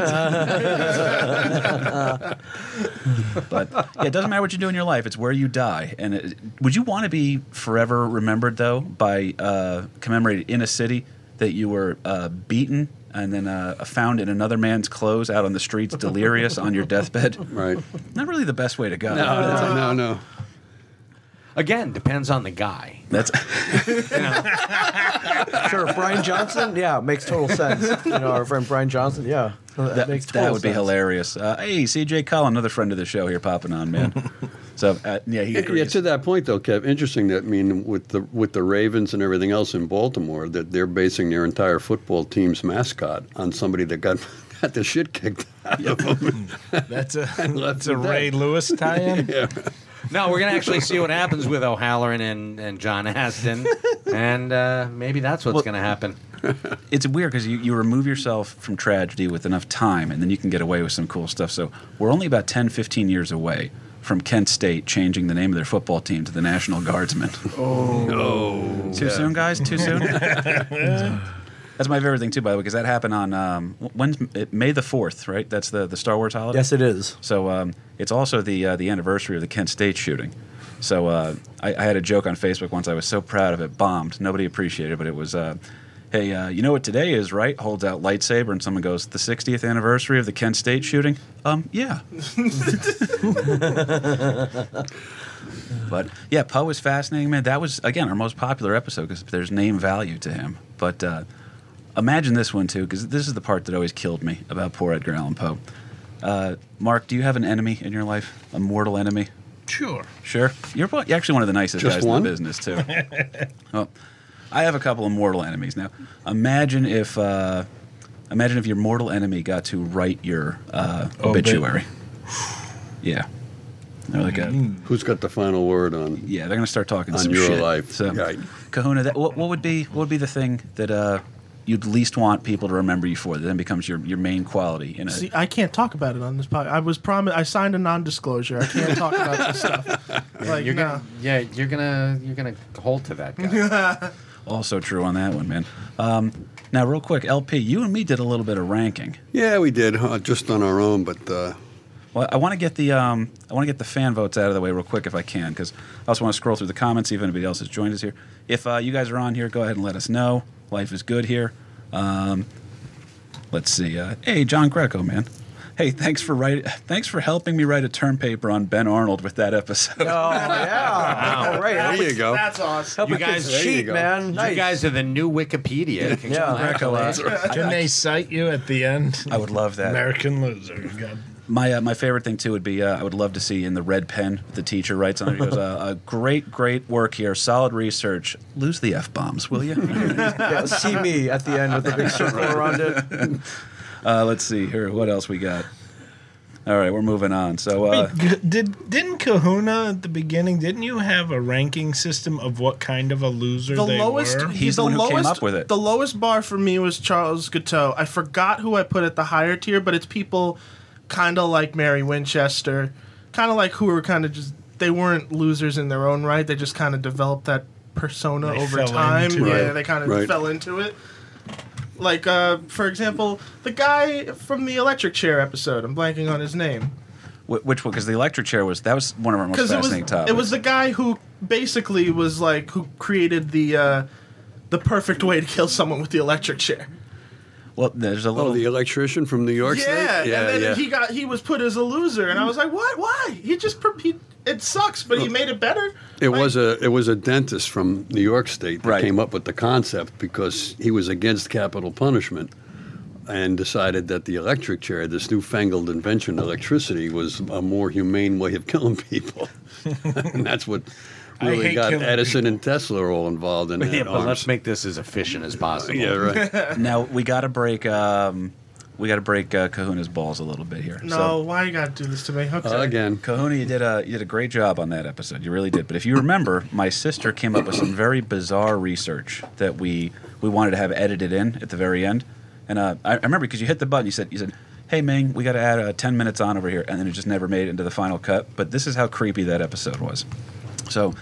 but yeah, it doesn't matter what you do in your life; it's where you die. And it, would you want to be forever remembered though by uh, commemorated in a city that you were uh, beaten and then uh, found in another man's clothes out on the streets, delirious on your deathbed. Right. Not really the best way to go. No, no, no. Again, depends on the guy. That's Sure, Brian Johnson. Yeah, makes total sense. You know, our friend Brian Johnson. Yeah, that, that, makes total that would be hilarious. Uh, hey, CJ Cullen, another friend of the show here, popping on, man. so uh, yeah, he agrees. Yeah, to that point though, Kev. Interesting that I mean with the with the Ravens and everything else in Baltimore, that they're basing their entire football team's mascot on somebody that got got the shit kicked out of them. That's a that's a Ray dead. Lewis tie-in. yeah. No, we're gonna actually see what happens with O'Halloran and, and John Aston, and uh, maybe that's what's Well- gonna happen. it's weird because you, you remove yourself from tragedy with enough time and then you can get away with some cool stuff so we're only about 10 15 years away from kent state changing the name of their football team to the national guardsmen oh too soon guys too soon that's my favorite thing too by the way because that happened on um, when's it, may the 4th right that's the, the star wars holiday Yes, it is. so um, it's also the uh, the anniversary of the Kent State shooting. So uh, I, I had a joke on Facebook once. I was so proud of it. Bombed. Nobody appreciated it, but it was, uh, hey, uh, you know what today is, right? Holds out lightsaber, and someone goes, the 60th anniversary of the Kent State shooting. Um, yeah. but yeah, Poe was fascinating, man. That was again our most popular episode because there's name value to him. But uh, imagine this one too, because this is the part that always killed me about poor Edgar Allan Poe. Uh, Mark, do you have an enemy in your life? A mortal enemy? Sure. Sure. You're you're actually one of the nicest Just guys one? in the business too. well, I have a couple of mortal enemies now. Imagine if uh, imagine if your mortal enemy got to write your uh, Obit. obituary. yeah. They're like a, Who's got the final word on? yeah, they're gonna start talking On some your shit. life, So, right. Kahuna, that, what, what would be what would be the thing that uh, you'd least want people to remember you for? That then becomes your, your main quality in a See, I can't talk about it on this podcast. I was promised. I signed a non-disclosure. I can't talk about this stuff. Like, You're no. gonna, yeah, you're gonna, you're gonna hold to that guy. Also true on that one, man. Um, now, real quick, LP, you and me did a little bit of ranking. Yeah, we did uh, just on our own, but uh, Well, I want to get the um, I want to get the fan votes out of the way real quick if I can, because I also want to scroll through the comments, see if anybody else has joined us here. If uh, you guys are on here, go ahead and let us know. Life is good here. Um, let's see. Uh, hey, John Greco, man. Hey, thanks for write, Thanks for helping me write a term paper on Ben Arnold with that episode. Oh yeah. All right. there you go. That's awesome. Help You guys- there you cheat, go. man. Nice. You guys are the new Wikipedia. Yeah. Greco, uh, Can they cite you at the end? I would love that. American loser. God. My uh, my favorite thing too would be uh, I would love to see in the red pen the teacher writes on it. He goes, uh, uh, "Great, great work here. Solid research. Lose the f bombs, will you?" Yeah, see me at the end with a big circle around it. uh, let's see here. What else we got? All right, we're moving on. So uh, Wait, did didn't Kahuna at the beginning? Didn't you have a ranking system of what kind of a loser the they lowest were? He's the one who came up with it. The lowest bar for me was Charles Guiteau. I forgot who I put at the higher tier, but it's people kind of like Mary Winchester, kind of like who were kind of just they weren't losers in their own right. They just kind of developed that persona They over time. into Yeah, it. they kind of Right. fell into it. Like, uh, for example, the guy from the electric chair episode. I'm blanking on his name. wh- which one? Because the electric chair was that was one of our most because it was fascinating topics. it was the guy who basically was like who created the uh, the perfect way to kill someone with the electric chair. well, there's a little. oh, the electrician from New York Yeah, State. and then he got he was put as a loser, and I was like, what? Why? He just he, it sucks, but he made it better. It Like, was a it was a dentist from New York State that Right. came up with the concept because he was against capital punishment and decided that the electric chair, this newfangled invention, electricity, was a more humane way of killing people, and that's what really got killing Edison and Tesla all involved in that. Yeah, but arms- let's make this as efficient as possible. yeah, right. now we got to break. Um, we got to break uh, Kahuna's balls a little bit here. no, So, why you gotta do this to me? Okay. Uh, again, Kahuna, you did a you did a great job on that episode. You really did. But if you remember, my sister came up with some very bizarre research that we we wanted to have edited in at the very end. And uh, I, I remember because you hit the button. You said you said, "Hey Ming, we got to add uh, ten minutes on over here," and then it just never made it into the final cut. But this is how creepy that episode was. So.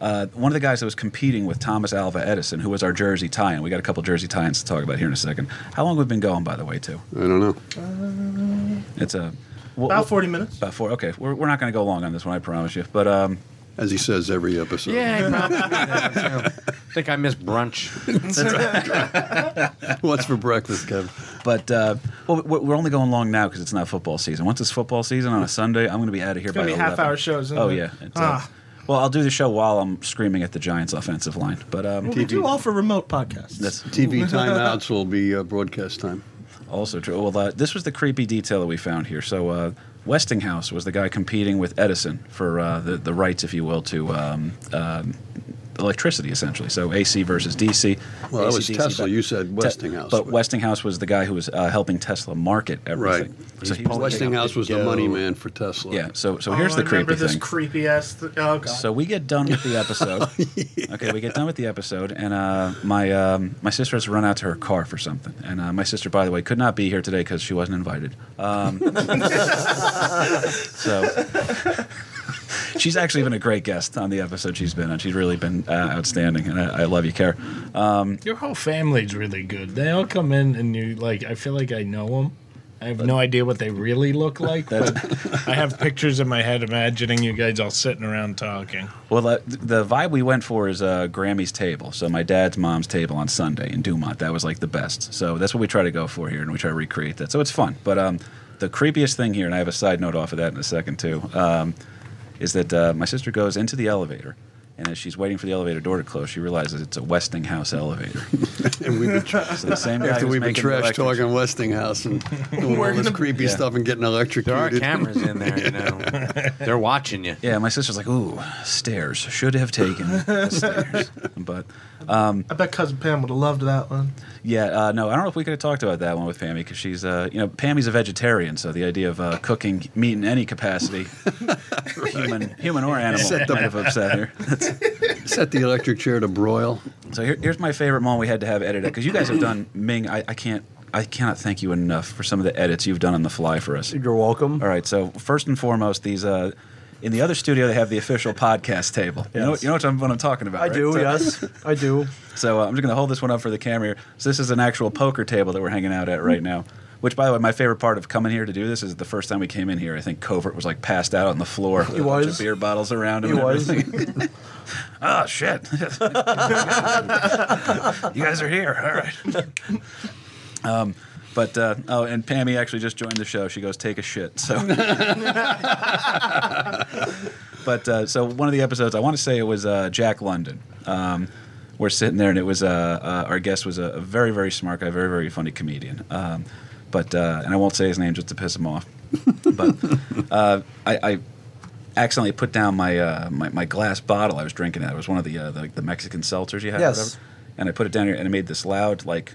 Uh, one of the guys that was competing with Thomas Alva Edison, who was our Jersey tie-in. We got a couple Jersey tie-ins to talk about here in a second. How long have we been going, by the way, too? I don't know. It's a well, About forty minutes. about four. Okay, we're, we're not going to go long on this one, I promise you. But um, as he says every episode. Yeah, I probably I think I missed brunch. What's for breakfast, Kevin? But uh, well, we- we're only going long now because it's not football season. Once it's football season on a Sunday, I'm going to be out of here It's by be 11. half-hour shows, isn't Oh it? yeah. It's, well, I'll do the show while I'm screaming at the Giants' offensive line. But um, We do all for remote podcasts. that's TV timeouts will be uh, broadcast time. also true. Well, uh, this was the creepy detail that we found here. So uh, Westinghouse was the guy competing with Edison for uh, the the rights, if you will, to um, um, electricity, essentially. So AC versus DC. Well, that AC, was DC, Tesla. but- You said Te- Westinghouse. but Westinghouse was the guy who was uh, helping Tesla market everything. Right. So he was Westinghouse was the money man for Tesla. Yeah. So so Oh, here's the I remember creepy this thing. creepy ass. Th- oh god. So we get done with the episode. Okay, we get done with the episode, and uh, my um, my sister has run out to her car for something. And uh, my sister, by the way, could not be here today because she wasn't invited. Um, so she's actually been a great guest on the episode she's been on. She's really been uh, outstanding, and I, I love you, Kara. Um, Your whole family's really good. They all come in and you like. I feel like I know them. I have no idea what they really look like, but I have pictures in my head imagining you guys all sitting around talking. Well, uh, the vibe we went for is uh, Grammy's table. So my dad's mom's table on Sunday in Dumont. That was like the best. So that's what we try to go for here, and we try to recreate that. So it's fun. But um, the creepiest thing here, and I have a side note off of that in a second too, um, is that uh, my sister goes into the elevator. And as she's waiting for the elevator door to close, she realizes it's a Westinghouse elevator. And we've been tra- So the same after we've been trash electric- talking Westinghouse and doing all this creepy Yeah. stuff and getting electrocuted. There are cameras in there, you know. They're watching you. Yeah, my sister's like, "Ooh, stairs. Should have taken the stairs." But I bet cousin Pam would have loved that one. Yeah, uh, no, I don't know if we could have talked about that one with Pammy because she's, uh, you know, Pammy's a vegetarian, so the idea of uh, cooking meat in any capacity, human, human or animal, Set the- might have upset her. Set the electric chair to broil. so here, here's my favorite moment we had to have edited because you guys have done Ming. I, I can't, I cannot thank you enough for some of the edits you've done on the fly for us. You're welcome. All right, so first and foremost, these. Uh, in the other studio, they have the official podcast table. You know, you know what I'm, what I'm talking about. I right? do, So- yes, I do. So uh, I'm just going to hold this one up for the camera here. So this is an actual poker table that we're hanging out at right now. Which, by the way, my favorite part of coming here to do this is the first time we came in here. I think Covert was like passed out on the floor. With He a bunch of beer bottles around him. He was. oh shit! you guys are here. All right. Um, but uh, oh, and Pammy actually just joined the show. She goes take a shit. So. but uh, so one of the episodes, I want to say it was uh, Jack London. Um, we're sitting there, and it was uh, uh, our guest was a, very very smart guy, very very funny comedian. Um, but uh, and I won't say his name just to piss him off. but uh, I, I accidentally put down my, uh, my my glass bottle I was drinking out. It was one of the uh, the, the Mexican seltzers you had. Yes. And I put it down here, and it made this loud like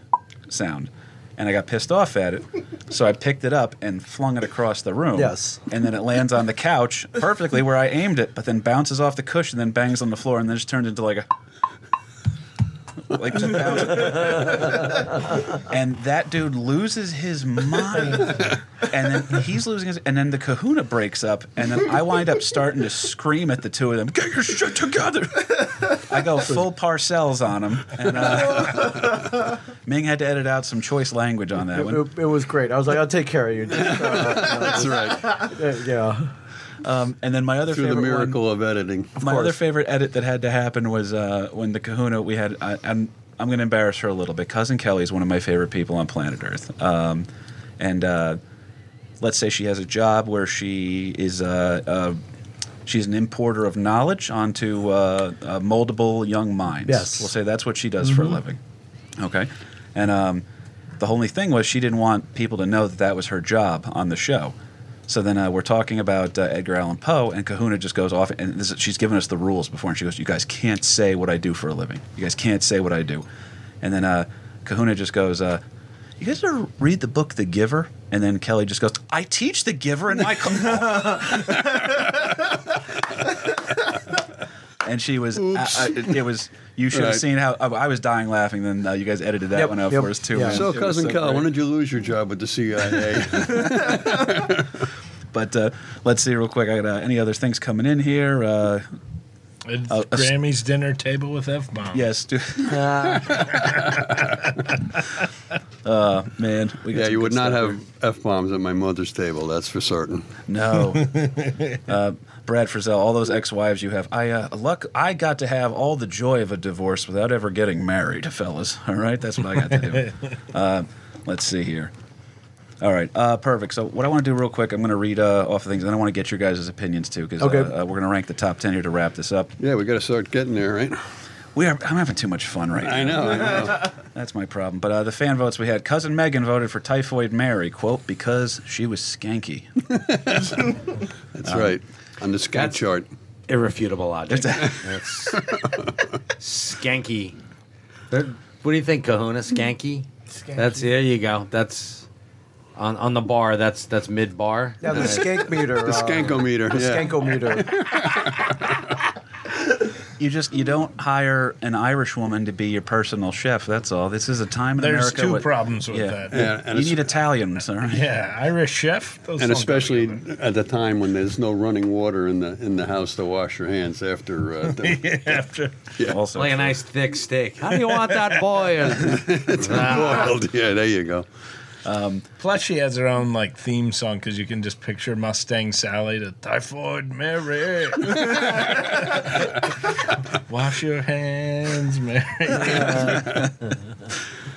sound. And I got pissed off at it, so I picked it up and flung it across the room. Yes. And then it lands on the couch perfectly where I aimed it, but then bounces off the cushion, then bangs on the floor, and then just turns into like a like just bounces. and that dude loses his mind, and then he's losing his, and then the Kahuna breaks up, and then I wind up starting to scream at the two of them, "Get your shit together!" I go full Parcells on him, and uh, Ming had to edit out some choice language on that It, one. it- it was great. I was like, I'll take care of you. Just, uh, That's right. uh, yeah. Um, and then my other Through the favorite one- miracle of editing. My course. other favorite edit that had to happen was uh, when the Kahuna we had. I, I'm I'm going to embarrass her a little bit. Cousin Kelly is one of my favorite people on planet Earth, um, and uh, let's say she has a job where she is. Uh, uh, She's an importer of knowledge onto uh, uh, moldable young minds. Yes. We'll say that's what she does for a living. Okay. And um, the only thing was she didn't want people to know that that was her job on the show. So then uh, we're talking about uh, Edgar Allan Poe, and Kahuna just goes off, and this is, she's given us the rules before, and she goes, "You guys can't say what I do for a living. You guys can't say what I do." And then uh, Kahuna just goes, uh, "You guys ever read the book The Giver?" And then Kelly just goes, "I teach The Giver in my class." and she was, uh, uh, it was. You should have Right. seen how I, I was dying laughing. Then uh, you guys edited that Yep, one out yep. for us too. Yeah. man. So, It was cousin Kyle, great. when did you lose your job with the CIA? But uh, let's see real quick. I got uh, any other things coming in here? Uh, It's a s- Grammy's dinner table with f bombs. yes. do- uh, man, we got yeah, some you good would not stuff have f bombs at my mother's table. That's for certain. no. uh, Brad Frizzell, all those ex-wives you have. I uh, luck. I got to have all the joy of a divorce without ever getting married, fellas. All right, that's what I got to do. uh, let's see here. All right, uh, perfect. So what I want to do real quick, I'm going to read uh, off of things, and I want to get your guys' opinions too, because Okay. uh, uh, we're going to rank the top ten here to wrap this up. Yeah, we got to start getting there, right? We are. I'm having too much fun right now. I know. I know. That's my problem. But uh, the fan votes we had, cousin Megan voted for Typhoid Mary, quote, because she was skanky. That's right. On the scout That's- chart. Irrefutable logic. That's skanky. What do you think, Kahuna? Skanky? That's there. You go. That's on on the bar. That's that's mid bar. Yeah, the skank meter. The uh, skankometer. The yeah. skankometer. You just you don't hire an Irish woman to be your personal chef. That's all. This is a time in There's America. two with- problems with yeah. that. Yeah, and, you need Italians, all right? Yeah, Irish chef. Those and especially at the time when there's no running water in the in the house to wash your hands after. Uh, the, after Also, like a nice thick steak. How do you want that boiled? boiled. Yeah, there you go. Plus, she has her own like theme song because you can just picture Mustang Sally to Typhoid Mary. Wash your hands, Mary.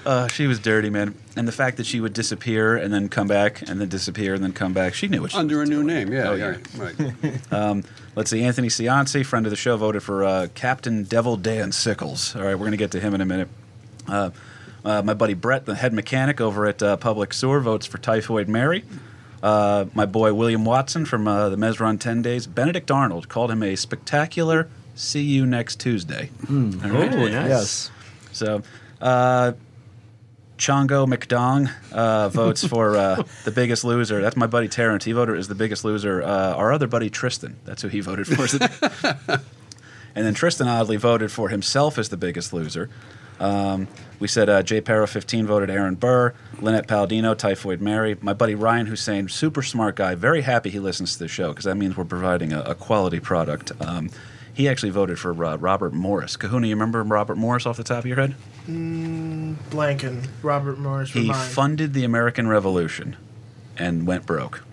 uh, she was dirty, man. And the fact that she would disappear and then come back and then disappear and then come back, she knew what she Under a was new doing. name. Yeah, Oh, yeah. yeah. Right. Let's see. Anthony Cianci, friend of the show, voted for uh, Captain Devil Dan Sickles. All right, we're going to get to him in a minute. Uh, uh, my buddy Brett, the head mechanic over at uh, Public Sewer, votes for Typhoid Mary. Uh, my boy William Watson from uh, the Mesron 10 Days. Benedict Arnold called him a spectacular see you next Tuesday. All right? Oh, nice. Yes. So, uh, Chongo McDong uh, votes for uh, the biggest loser. That's my buddy Terrence. He voted as the biggest loser. Uh, our other buddy Tristan. That's who he voted for. and then Tristan oddly voted for himself as the biggest loser. Um, we said uh, Jay Perro 15 voted Aaron Burr, Lynette Palladino, Typhoid Mary. My buddy Ryan Hussein, super smart guy, very happy he listens to the show because that means we're providing a, a quality product. Um, he actually voted for uh, Robert Morris. Kahuna, you remember Robert Morris off the top of your head? Blanken, Robert Morris. He remind. funded the American Revolution and went broke.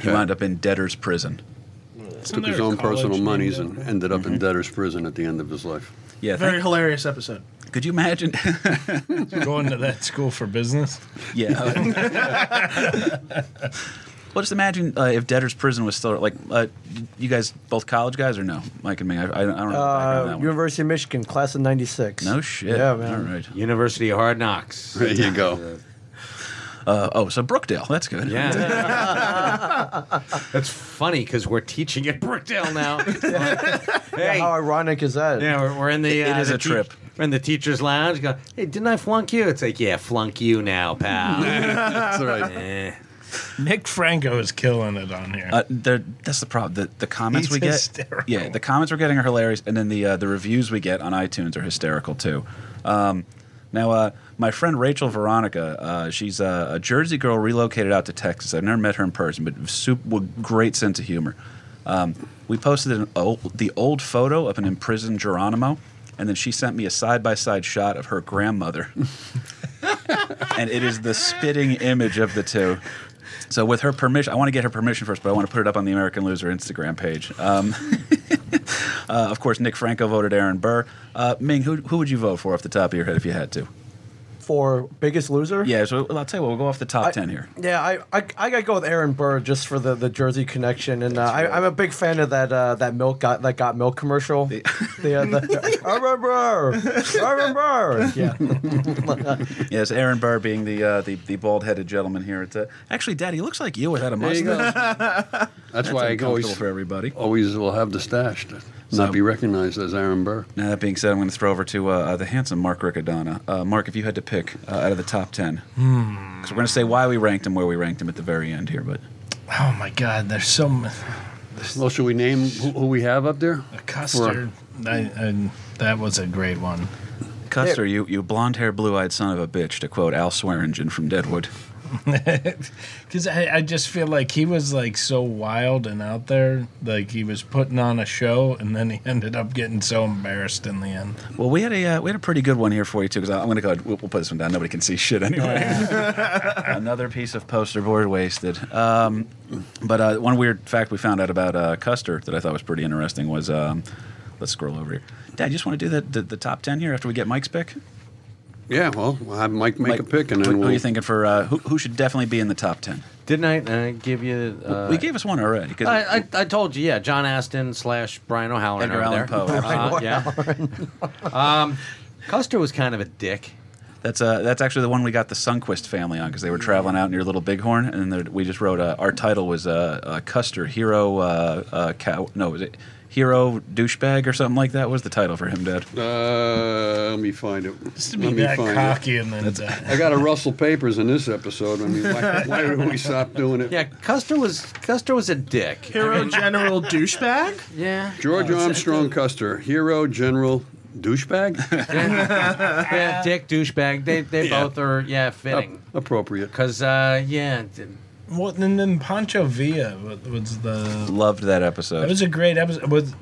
He Okay. wound up in debtor's prison. Took his own personal named monies and ended up in debtor's prison at the end of his life. Yeah, Very thank- hilarious episode. could you imagine? Going to that school for business. yeah. well, just imagine uh, if debtor's prison was still like uh, you guys, both college guys or no? Mike and me. I, I, I don't know. the background on Uh, that one. University of Michigan, class of '96. No shit. Yeah, man. All right. University of Hard Knocks. There you go. Uh, oh, so Brookdale. That's good. Yeah. That's funny because we're teaching at Brookdale now. hey, How ironic is that? yeah, we're, we're in the. It uh, is the a trip. We're in the teacher's lounge. Go, hey, didn't I flunk you? It's like, yeah, flunk you now, pal. That's right. eh. Nick Franco is killing it on here. Uh, that's the problem. The, the comments He's we get, hysterical. yeah, the comments we're getting are hilarious, and then the uh, the reviews we get on iTunes are hysterical too. Um, now, uh, my friend Rachel Veronica, uh, she's a, a Jersey girl relocated out to Texas. I've never met her in person, but super, with great sense of humor. Um, we posted old, the old photo of an imprisoned Geronimo, and then she sent me a side by side shot of her grandmother, and it is the spitting image of the two. So, with her permission, I want to get her permission first, but I want to put it up on the American Loser Instagram page. Um, uh, of course, Nick Franco voted Aaron Burr. Uh, Ming, who, who would you vote for off the top of your head if you had to? For Biggest Loser? Yeah, so I'll tell you what, we'll go off the top I- 10 here. Yeah, I, I I gotta go with Aaron Burr just for the, the Jersey connection, and uh, I, I'm a big fan of that uh, that milk got that got milk commercial. The, uh, the, Aaron Burr, Aaron Burr. Yeah, Yes, Aaron Burr being the uh, the, the bald headed gentleman here. It's, uh, actually, Daddy he looks like you without a mustache. go. That's, why I uncomfortable always for everybody. always will have the stash to So- not be recognized as Aaron Burr. Now, that being said, I'm going to throw over to uh, uh, the handsome Mark Riccadonna. Uh, Mark, if you had to pick uh, out of the top 10, because we're going to say why we ranked him where we ranked him at the very end here, but oh my God, there's so much. Well, should we name who, who we have up there? A custard. I, and that was a great one. Custer, you, you blonde haired, blue eyed son of a bitch, to quote Al Swearingen from Deadwood. Because I, I just feel like he was like so wild and out there, like he was putting on a show, and then he ended up getting so embarrassed in the end. Well, we had a uh, we had a pretty good one here for you too. Because I'm going to go. We'll, we'll put this one down. Nobody can see shit anyway. Another piece of poster board wasted. Um, but uh, one weird fact we found out about uh, Custer that I thought was pretty interesting was. Um, let's scroll over here. Dad, you just want to do the, the, the top ten here after we get Mike's pick? Yeah, well, we'll have Mike make Mike, a pick, and who, then who we'll. are you thinking for uh, who, who should definitely be in the top ten? Didn't I uh, give you? Uh, we gave us one already. 'cause- I, I, I told you, yeah. John Aston slash Brian O'Halloran Edgar Allan there. Poe. Uh, yeah. um, Custer was kind of a dick. That's uh, that's actually the one we got the Sunquist family on because they were traveling out near Little Bighorn, and we just wrote uh, our title was uh, uh, Custer Hero uh, uh, cow. No, was it Hero douchebag or something like that? What was the title for him, Dad? Uh, let me find it. Just to Let be me that find it. cocky and then that. I got to rustle papers in this episode. I mean, why, why did we stop doing it? Yeah, Custer was Custer was a dick. Hero General douchebag. Yeah, George Armstrong Custer, hero, general, douchebag. yeah, dick douchebag. They they Yeah. both are yeah fitting. Appropriate. Cause uh, yeah, d- Well, and then Pancho Villa was the. Loved that episode. It was a great episode. Was,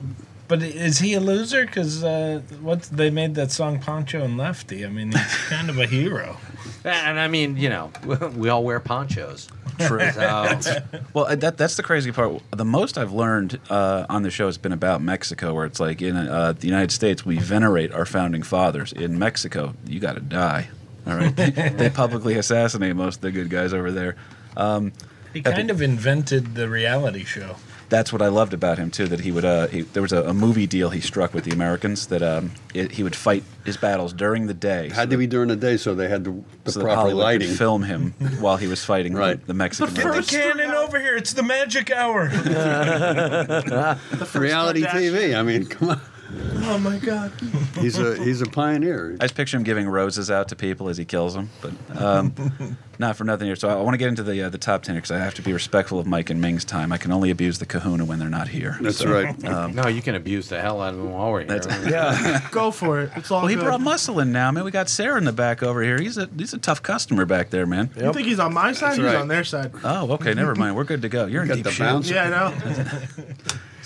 but is he a loser? Because uh, what they made that song Pancho and Lefty. I mean, he's kind of a hero. and I mean you know we all wear ponchos. True. So, Well, uh, that that's the crazy part. The most I've learned uh, on the show has been about Mexico, where it's like in uh, the United States we venerate our founding fathers. In Mexico, you got to die. All right, they, they publicly assassinate most of the good guys over there. Um, He Epic. kind of invented the reality show. that's what I loved about him too. That he would, uh, he, there was a, a movie deal he struck with the Americans that um, it, he would fight his battles during the day. Had to be during the day, so they had the, the so that proper Hollywood could lighting. film him while he was fighting Right. the, the Mexican. Get rebels. the cannon over here. It's the magic hour. Reality TV. I mean, come on. Oh my god. He's a he's a pioneer. I just picture him giving roses out to people as he kills them, but um, not for nothing here. So I, want to get into the uh, the top ten because I have to be respectful of Mike and Ming's time. I can only abuse the Kahuna when they're not here. That's So, right. Um, no, you can abuse the hell out of them while we're here. That's- Yeah. Go for it. It's all well, he good. brought muscle in now, man. We got Sarah in the back over here. He's a he's a tough customer back there, man. You think he's on my side? He's right. on their side. Oh, okay, never mind. We're good to go. You're in Got deep the shit. bounce. Yeah, I know.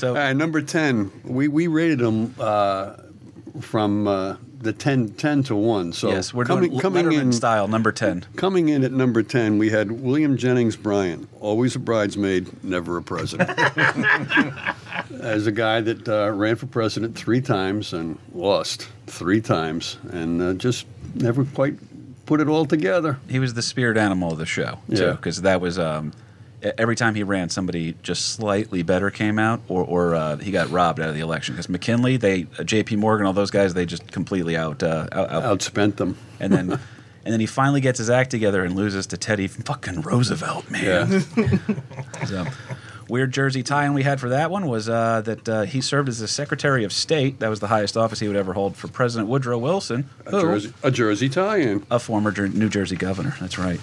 So All right, number 10. We, we rated them uh, from uh, the 10, 10 to 1. So yes, we're coming, doing coming Letterman in style, number ten. Coming in at number 10, we had William Jennings Bryan, always a bridesmaid, never a president. As a guy that uh, ran for president three times and lost three times and uh, just never quite put it all together. He was the spirit animal of the show too, Yeah. because that was um, every time he ran, somebody just slightly better came out, or or uh, he got robbed out of the election. Because McKinley, they uh, J.P. Morgan, all those guys, they just completely out, uh, out, out Outspent them. and then. And then he finally gets his act together and loses to Teddy fucking Roosevelt, man. Yeah. So, weird Jersey tie-in we had for that one was uh, that uh, he served as the Secretary of State. That was the highest office he would ever hold for President Woodrow Wilson, A who- Jersey, a Jersey tie-in. a former Jer- New Jersey governor. That's right.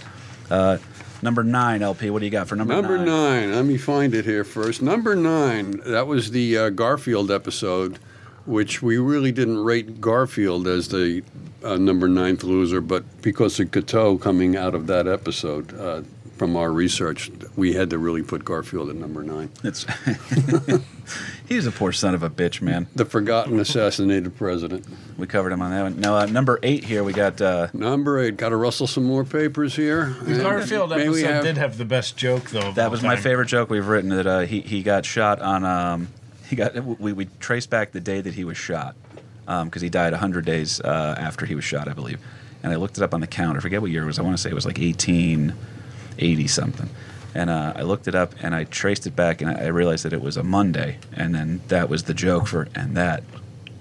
Uh, number nine, LP. What do you got for number, Number nine? nine. Let me find it here first. Number nine. That was the uh, Garfield episode, which we really didn't rate Garfield as the uh, number ninth loser, but because of Guiteau coming out of that episode, uh, from our research, we had to really put Garfield at number nine. It's he's a poor son of a bitch, man. The forgotten assassinated president. We covered him on that one. Now, uh, number eight here, we got uh, Number eight. Got to rustle some more papers here. The Garfield May we episode have- did have the best joke though. that was my favorite joke we've written. That uh, he he got shot on. Um, he got we we traced back the day that he was shot because he died hundred days uh, after he was shot, I believe. And I looked it up on the calendar. I forget what year it was. I want to say it was like eighteen eighty something. And uh, I looked it up and I traced it back and I I realized that it was a Monday. And then that was the joke for and that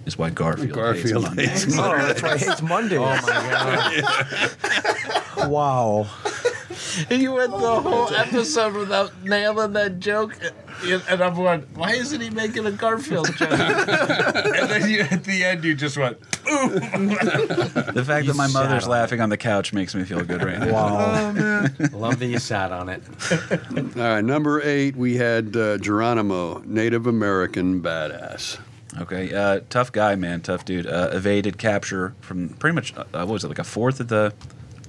is why Garfield, Garfield hates hates Mondays. Oh, that's right. It's Monday. Oh my god! Wow. You went the whole episode without nailing that joke, and and I'm going, why isn't he making a Garfield joke? and then you, at the end, you just went, The fact that my mother's on laughing on the couch makes me feel good right now. Wow. Love that you sat on it. All right, number eight, we had uh, Geronimo, Native American badass. Okay, uh, tough guy, man, tough dude. Uh, evaded capture from pretty much uh, what was it like a fourth of the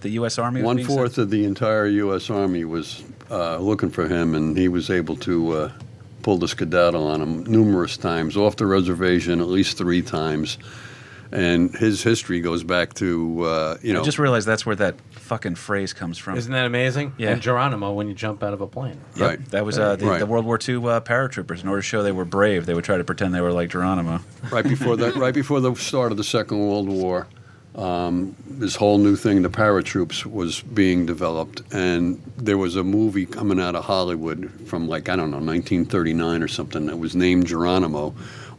the U.S. Army. was One being sent? fourth of the entire U.S. Army was uh, looking for him, and he was able to uh, pull the skedaddle on him numerous times off the reservation, at least three times. And his history goes back to uh, you know I just realized that's where that fucking phrase comes from. Isn't that amazing? Yeah. And Geronimo when you jump out of a plane. Yep, right. That was uh, the, Right. the World War II uh, paratroopers. In order to show they were brave, they would try to pretend they were like Geronimo. right before the right before the start of the Second World War. Um, this whole new thing, the paratroops, was being developed, and there was a movie coming out of Hollywood from like I don't know 1939 or something that was named Geronimo.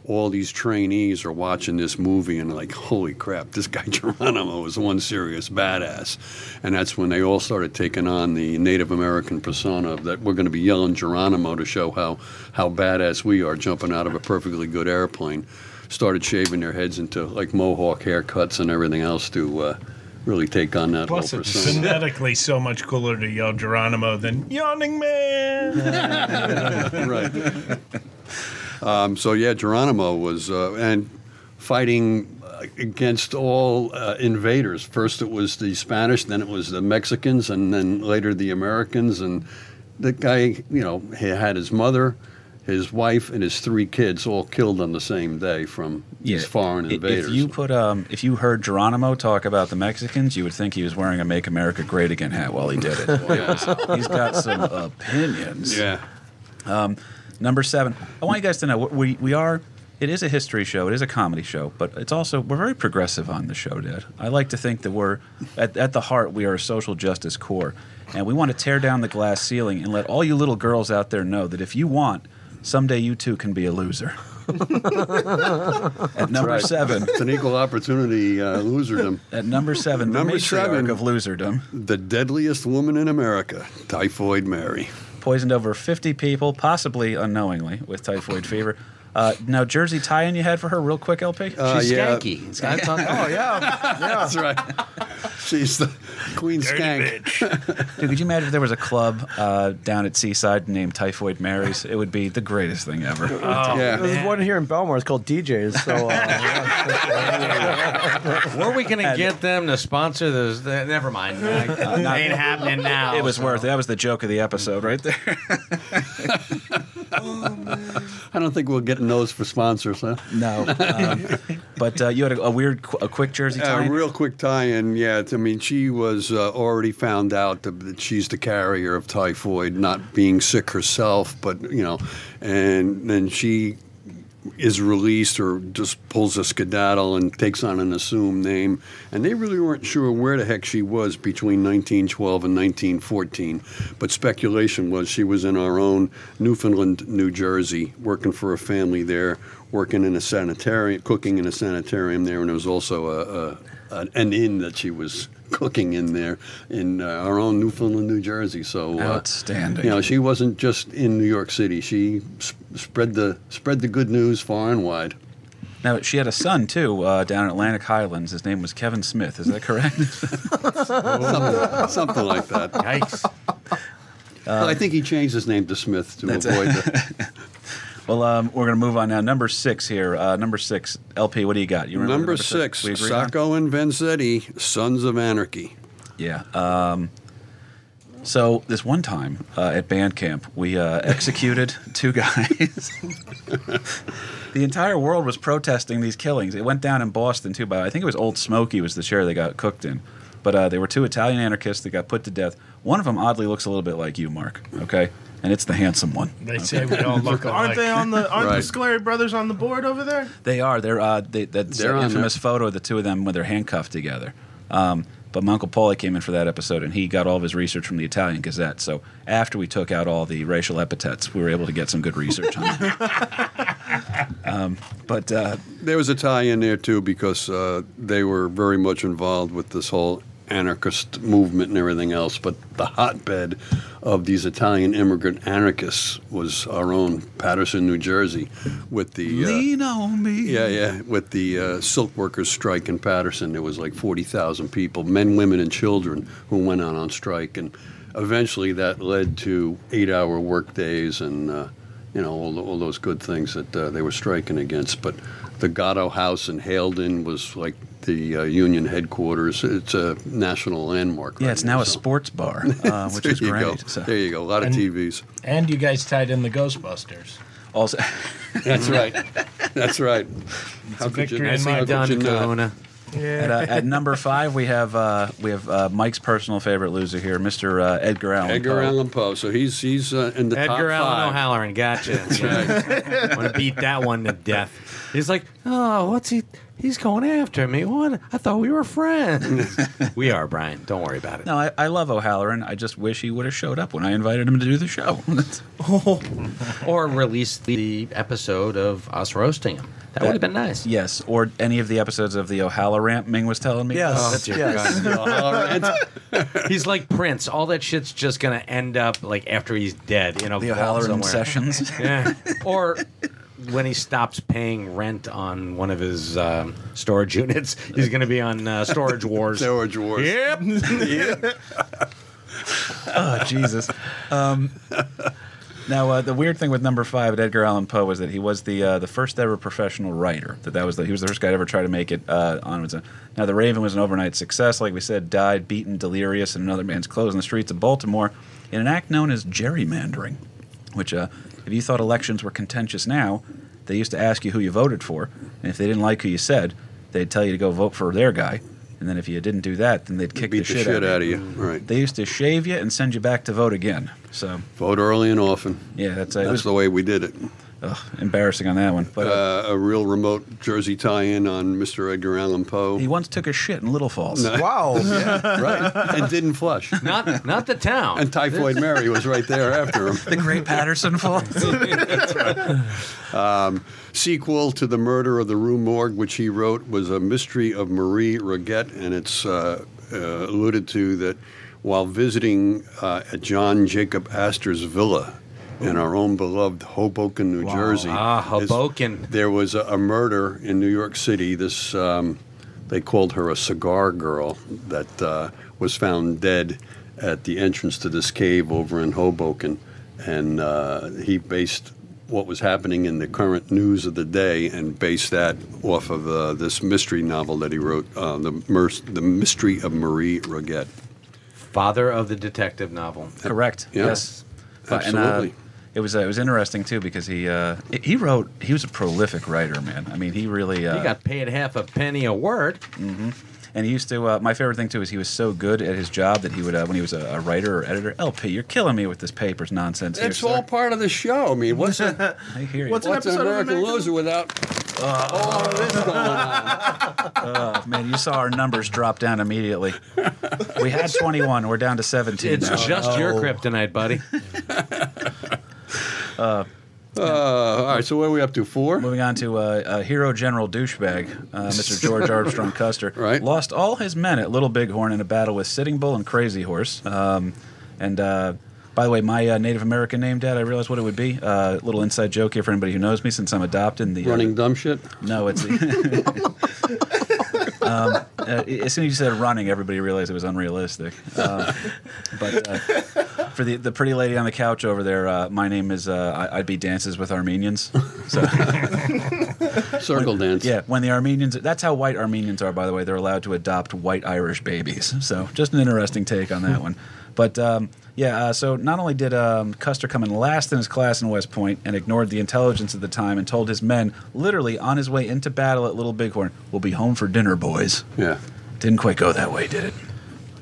All these trainees are watching this movie and like, holy crap, this guy Geronimo is one serious badass, and that's when they all started taking on the Native American persona that we're going to be yelling Geronimo to show how how badass we are jumping out of a perfectly good airplane started shaving their heads into like mohawk haircuts and everything else to uh, really take on that Plus, it's persona. phonetically so much cooler to yell Geronimo than Yawning Man. right. Um, so yeah, Geronimo was uh, and fighting uh, against all uh, invaders. First, it was the Spanish, then it was the Mexicans, and then later the Americans. And the guy, you know, he had his mother. His wife and his three kids all killed on the same day from these foreign invaders. If you put um, if you heard Geronimo talk about the Mexicans, you would think he was wearing a "Make America Great Again" hat while he did it. Was- he's got some opinions. yeah. Number seven. I want you guys to know we we are. It is a history show. It is a comedy show, but it's also we're very progressive on the show, Dad. I like to think that we're at, at the heart we are a social justice core, and we want to tear down the glass ceiling and let all you little girls out there know that if you want, someday you too can be a loser. at number right. seven. It's an equal opportunity uh, loserdom. At number seven, Number the matriarch seven. of loserdom, The deadliest woman in America, Typhoid Mary. poisoned over 50 people, possibly unknowingly, with typhoid fever. Uh, now, Jersey tie-in you had for her, real quick, LP. Uh, She's yeah. skanky. That's on- Oh yeah, yeah. That's right. She's the Queen Dirty Skank. bitch. Dude, could you imagine if there was a club uh, down at Seaside named Typhoid Mary's? It would be the greatest thing ever. yeah. There's one here in Belmar. It's called DJs. So uh, yeah. Were we gonna get them to sponsor this? Never mind. Uh, ain't happening now. it was so. worth it. That was the joke of the episode right there. I don't think we'll get those for sponsors, huh? no. Um, but uh, you had a, a weird, a quick Jersey A tie-in? real quick tie-in, yeah. I mean, she was uh, already found out that she's the carrier of typhoid, not being sick herself, but you know, and then she is released or just pulls a skedaddle and takes on an assumed name. And they really weren't sure where the heck she was between 1912 and 1914. But speculation was she was in our own Newfoundland, New Jersey, working for a family there, working in a sanitarium, cooking in a sanitarium there, and there was also a, a an, an inn that she was cooking in there in uh, our own Newfoundland, New Jersey. So uh, Outstanding. you know, she wasn't just in New York City. She s- spread the spread the good news far and wide. Now, she had a son, too, uh, down in Atlantic Highlands. His name was Kevin Smith. Is that correct? Something like that. Yikes. Well, I think he changed his name to Smith to avoid the well, um, we're going to move on now. Number six here. Uh, number six. LP, what do you got? You remember number six. We agree on? Sacco and Vanzetti, Sons of Anarchy. Yeah. Um, so this one time uh, at band camp, we uh, executed two guys. the entire world was protesting these killings. It went down in Boston too. By I think it was Old Smoky was the chair they got cooked in. But uh, they were two Italian anarchists that got put to death. One of them oddly looks a little bit like you, Mark. Okay, and it's the handsome one. They say we all look alike. Aren't they on the aren't Right. the Scolari brothers on the board over there? They are. They're. Uh, they, that's They're an infamous there. photo of the two of them when they're handcuffed together. Um, but my uncle Paulie came in for that episode, and he got all of his research from the Italian Gazette. So after we took out all the racial epithets, we were able to get some good research on it. um, but uh, There was a tie in there too because uh, they were very much involved with this whole anarchist movement and everything else. But the hotbed of these Italian immigrant anarchists was our own Paterson, New Jersey, with the uh, lean on me. yeah, yeah, with the uh, silk workers strike in Paterson. There was like forty thousand people, men, women, and children, who went out on strike, and eventually that led to eight-hour work days and. Uh, you know, all, all those good things that uh, they were striking against. But the Botto House in Haledon was like the uh, Union headquarters. It's a national landmark. Yeah, right it's now a so- sports bar, uh, which there is you great. Go. So, There you go. A lot of TVs. And you guys tied in the Ghostbusters. also, That's right. That's right. How could victory in my how done, could you not? Kahuna. at, uh, at number five, we have uh, we have uh, Mike's personal favorite loser here, Mr. Uh, Edgar Allan Poe. Edgar Poe. Allan Poe. So he's he's uh, in the top Edgar Allan. O'Halloran, gotcha. I want to beat that one to death. He's like, oh, what's he? He's going after me. What? I thought we were friends. we are, Brian. Don't worry about it. No, I, I love O'Halloran. I just wish he would have showed up when I invited him to do the show. oh. Or release the episode of us roasting him. That, would have been nice. yes, or any of the episodes of the O'Halloran Ming was telling me. Yes, Oh, dear yes. God. He's like Prince. All that shit's just gonna end up like after he's dead in a the O'Halloran somewhere. sessions. Yeah. Or when he stops paying rent on one of his um, storage units, he's going to be on uh, Storage Wars. Storage Wars. Yep. oh Jesus. Um, now uh, the weird thing with number five at Edgar Allan Poe was that he was the uh, the first ever professional writer. That that was the, he was the first guy to ever try to make it uh, on his own. Now the Raven was an overnight success, like we said, died beaten, delirious, in another man's clothes in the streets of Baltimore in an act known as gerrymandering, which uh, if you thought elections were contentious now, they used to ask you who you voted for, and if they didn't like who you said, they'd tell you to go vote for their guy. And then if you didn't do that, then they'd kick Beat the shit, out out of you. Right. they used to shave you and send you back to vote again. So Vote early and often. yeah, that's, uh, That's was the way we did it. Ugh, embarrassing on that one. But uh, Uh, a real remote Jersey tie-in on Mr. Edgar Allan Poe. he once took a shit in Little Falls. Wow. right. And didn't flush. Not not the town. And Typhoid Mary was right there after him. The Great Paterson Falls. Sequel to The Murder of the Rue Morgue, which he wrote, was a mystery of Marie Roget, and it's uh, uh, alluded to that while visiting uh, at John Jacob Astor's villa in our own beloved Hoboken, New Jersey. Ah, is- Hoboken. there was a, a murder in New York City. This um, they called her a cigar girl that uh, was found dead at the entrance to this cave over in Hoboken, and uh, he based what was happening in the current news of the day and based that off of uh, this mystery novel that he wrote, uh, the, Mer- the Mystery of Marie Roget. Father of the detective novel. Correct. Yeah. Yes. But- and, uh, Absolutely. It was uh, it was interesting too because he uh, he wrote he was a prolific writer man. I mean he really uh, He got paid half a penny a word. and he used to. Uh, my favorite thing too is he was so good at his job that he would uh, when he was a, a writer or editor. LP, you're killing me with this papers nonsense. here, It's sir." all part of the show. I mean, what's a, I hear you. What's an what's an episode American American- loser without all of this going on? Oh, man, you saw our numbers drop down immediately. We had 21. We're down to 17 It's now. just your kryptonite, buddy. Uh, all right, so what are we up to? Four? Moving on to uh, uh, hero general douchebag, uh, Mr. George Armstrong Custer. Right. Lost all his men at Little Bighorn in a battle with Sitting Bull and Crazy Horse. Um, and uh, by the way, my uh, Native American name, Dad, I realized what it would be. Uh, little inside joke here for anybody who knows me, since I'm adopted. The uh, Running dumb shit? No, it's. um, uh, as soon as you said running, everybody realized it was unrealistic. Um, but uh, for the the pretty lady on the couch over there, uh, my name is. Uh, I, I'd be dances with Armenians. So Circle dance. yeah, when the Armenians. That's how white Armenians are, by the way. They're allowed to adopt white Irish babies. So just an interesting take on that one. But um, yeah, uh, so not only did um, Custer come in last in his class in West Point and ignored the intelligence of the time and told his men, literally on his way into battle at Little Bighorn, "We'll be home for dinner, boys." Yeah. Didn't quite go that way, did it?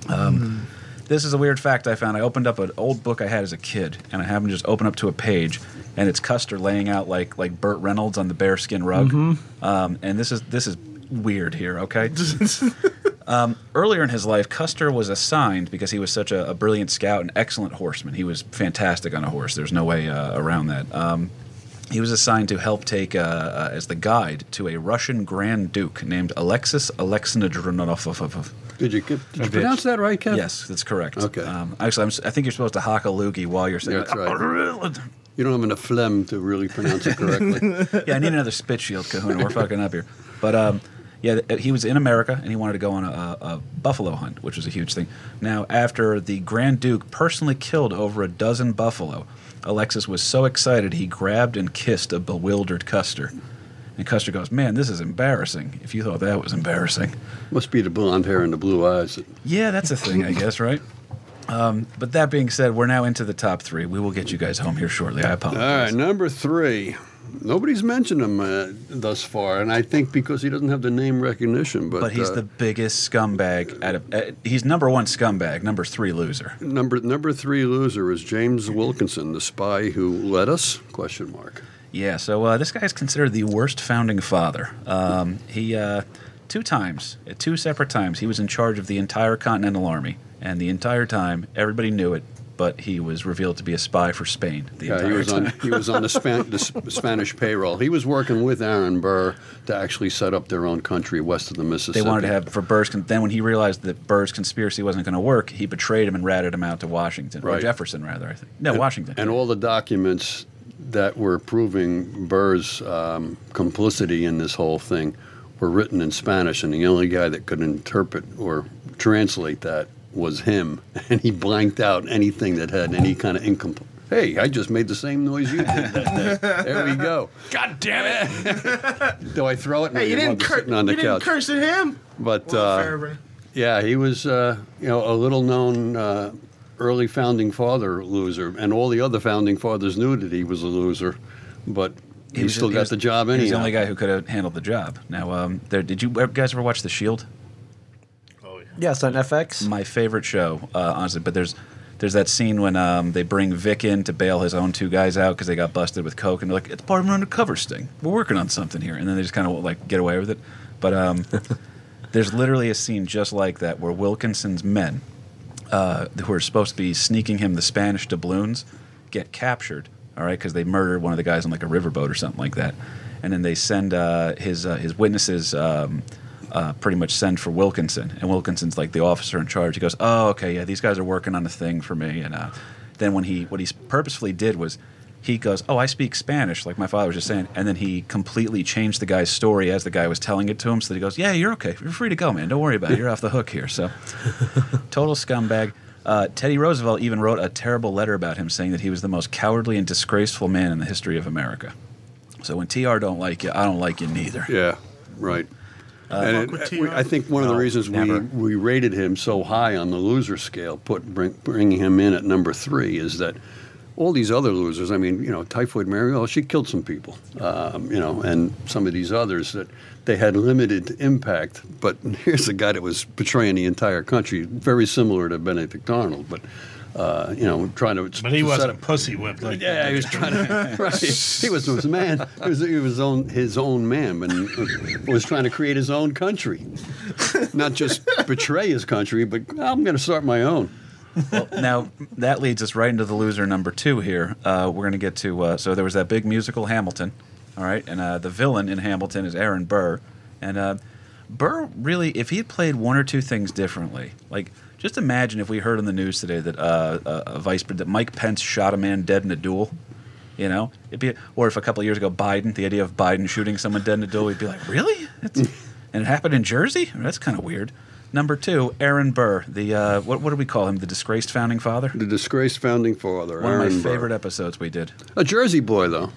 Um, This is a weird fact I found. I opened up an old book I had as a kid, and I happened to just open up to a page, and it's Custer laying out like like Burt Reynolds on the bearskin rug. Um, and this is this is weird here. Okay. um, earlier in his life, Custer was assigned because he was such a, a brilliant scout and excellent horseman. He was fantastic on a horse. There's no way uh, around that. Um, he was assigned to help take uh, uh, as the guide to a Russian Grand Duke named Alexis Alexandrovich. Did you, get, did you pronounce that right, Kev? Yes, that's correct. Okay. Um, actually, I'm, I think you're supposed to hock a loogie while you're saying. That's right. You don't have enough phlegm to really pronounce it correctly. yeah, I need another spit shield, Kahuna. We're fucking up here. But um, yeah, he was in America and he wanted to go on a, a buffalo hunt, which was a huge thing. Now, after the Grand Duke personally killed over a dozen buffalo, Alexis was so excited he grabbed and kissed a bewildered Custer. And Custer goes, Man, this is embarrassing. If you thought that was embarrassing. Must be the blonde hair and the blue eyes. Yeah, that's a thing, I guess, right? Um, but that being said, we're now into the top three. We will get you guys home here shortly. I All apologize. right, number three. Nobody's mentioned him uh, thus far, and I think because he doesn't have the name recognition. But, But he's uh, the biggest scumbag. Out of, uh, he's number one scumbag, number three loser. number number three loser is James Wilkinson, the spy who led us? Question mark. Yeah, so uh, this guy is considered the worst founding father. Um, he uh, two times, at two separate times, he was in charge of the entire Continental Army, and the entire time everybody knew it. But he was revealed to be a spy for Spain. The Yeah, entire he was time. on he was on the, Span- the Spanish payroll. He was working with Aaron Burr to actually set up their own country west of the Mississippi. They wanted to have for Burr's. Con- then when he realized that Burr's conspiracy wasn't going to work, he betrayed him and ratted him out to Washington, or Jefferson rather. I think no Washington. and all the documents that were proving Burr's um, complicity in this whole thing were written in Spanish, and the only guy that could interpret or translate that was him, and he blanked out anything that had any kind of incomplete. Hey, I just made the same noise you did that day. There we go. God damn it! Do I throw it? No, Hey, you didn't, mother's cur- on the you didn't curse at him. But Well, uh, yeah, he was, uh, you know, a little known uh, early founding father loser, and all the other founding fathers knew that he was a loser, but he, was- still got was- the job He was anyhow. the only guy who could have handled the job. Now, um, there, did you guys ever watch The Shield? Oh yeah. Yes, on FX. my favorite show, uh, honestly. But there's there's that scene when um, they bring Vic in to bail his own two guys out because they got busted with coke, and they're like, "It's part of an undercover sting. We're working on something here," and then they just kind of like get away with it. But um, there's literally a scene just like that where Wilkinson's men, uh, who are supposed to be sneaking him the Spanish doubloons, get captured. All right, because they murdered one of the guys on like a riverboat or something like that, and then they send uh, his uh, his witnesses. Um, uh, pretty much send for Wilkinson, and Wilkinson's like the officer in charge. He goes, "Oh, okay, yeah, these guys are working on a thing for me." And uh, then when he what he purposefully did was he goes, "Oh, I speak Spanish," like my father was just saying, and then he completely changed the guy's story as the guy was telling it to him. So that he goes, "Yeah, you're okay. You're free to go, man. Don't worry about it. You're off the hook here." So total scumbag. Uh, Teddy Roosevelt even wrote a terrible letter about him, saying that he was the most cowardly and disgraceful man in the history of America. So when TR don't like you, I don't like you neither. yeah, right. and it- we- I think one of the No, reasons we, we rated him so high on the loser scale, put bring, bringing him in at number three, is that all these other losers. I mean, you know, Typhoid Mary, oh, she killed some people, um, you know, and some of these others that they had limited impact. But here's a guy that was betraying the entire country, very similar to Benedict Arnold, but. Uh, you know, trying to. But he wasn't up- pussy whipped like yeah, that. he was trying to. right. He was his man. He was, he was his own his own man, and was trying to create his own country, not just betray his country, but I'm going to start my own. Now that leads us right into the loser number two here. Uh, we're going to get to uh, so there was that big musical Hamilton, all right, and uh, the villain in Hamilton is Aaron Burr, and uh, Burr really, if he had played one or two things differently, like just imagine if we heard on the news today that uh, a vice that Mike Pence shot a man dead in a duel. You know, it'd be, or if a couple of years ago Biden, the idea of Biden shooting someone dead in a duel, we'd be like, really? And it happened in Jersey? That's kind of weird. Number two, Aaron Burr, the uh, what what do we call him? The disgraced founding father. The disgraced founding father, One Aaron of my Burr. favorite episodes we did. A Jersey boy, though.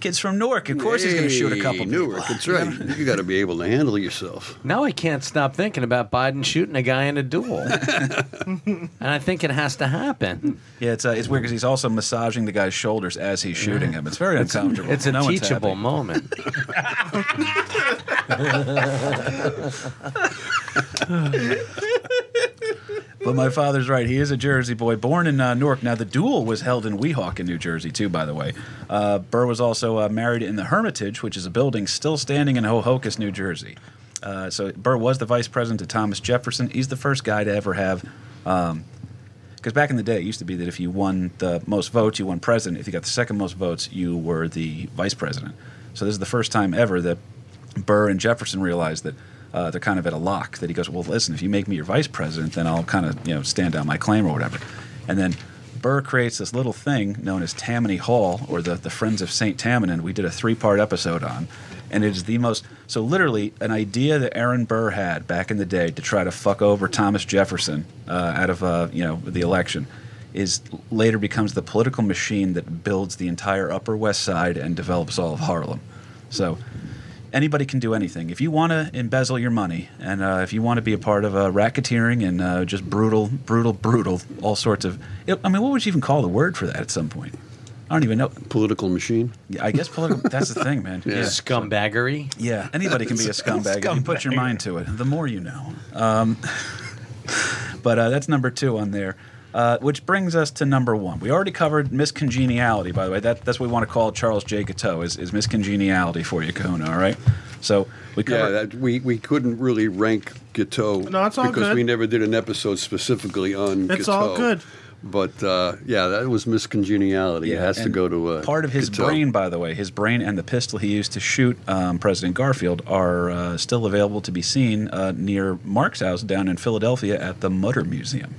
Kids from Newark. Of course, he's going to shoot a couple Newark, people. that's right. You got to be able to handle yourself. Now I can't stop thinking about Biden shooting a guy in a duel, and I think it has to happen. Yeah, it's uh, it's weird because he's also massaging the guy's shoulders as he's shooting him. It's very uncomfortable. It's a No one's teachable happy. moment. But my father's right. He is a Jersey boy, born in uh, Newark. Now, the duel was held in Weehawken, New Jersey, too, by the way. Uh, Burr was also uh, married in the Hermitage, which is a building still standing in Ho-Ho-Kus, New Jersey. Uh, so Burr was the vice president to Thomas Jefferson. He's the first guy to ever have. Because back in the day, it used to be that if you won the most votes, you won president. If you got the second most votes, you were the vice president. So this is the first time ever that Burr and Jefferson realized that uh, they're kind of at a lock. That he goes, well, listen, if you make me your vice president, then I'll kind of you know stand down my claim or whatever. And then Burr creates this little thing known as Tammany Hall or the the Friends of Saint Tammany. We did a three part episode on, and it is the most so literally an idea that Aaron Burr had back in the day to try to fuck over Thomas Jefferson uh, out of uh, you know the election is later becomes the political machine that builds the entire Upper West Side and develops all of Harlem. So anybody can do anything. If you want to embezzle your money, and uh, if you want to be a part of uh, racketeering and uh, just brutal, brutal, brutal, all sorts of. I mean, what would you even call the word for that at some point? I don't even know. Political machine. Yeah, I guess political. that's the thing, man. Yeah. Scumbaggery. Yeah, anybody can be a scumbag if you put your mind to it. The more you know. Um, but uh, that's number two on there. Uh, which brings us to number one. We already covered miscongeniality, by the way. That, that's what we want to call Charles J. Guiteau, is, is miscongeniality for you, Kahuna, all right? So we Yeah, covered. that, we, we couldn't really rank Guiteau No, it's all because good. we never did an episode specifically on It's all good. But uh, yeah, that was miscongeniality. it has to go to uh, part of his Guiteau. brain, by the way, his brain and the pistol he used to shoot um, President Garfield are uh, still available to be seen uh, near Mark's house down in Philadelphia at the Mutter Museum.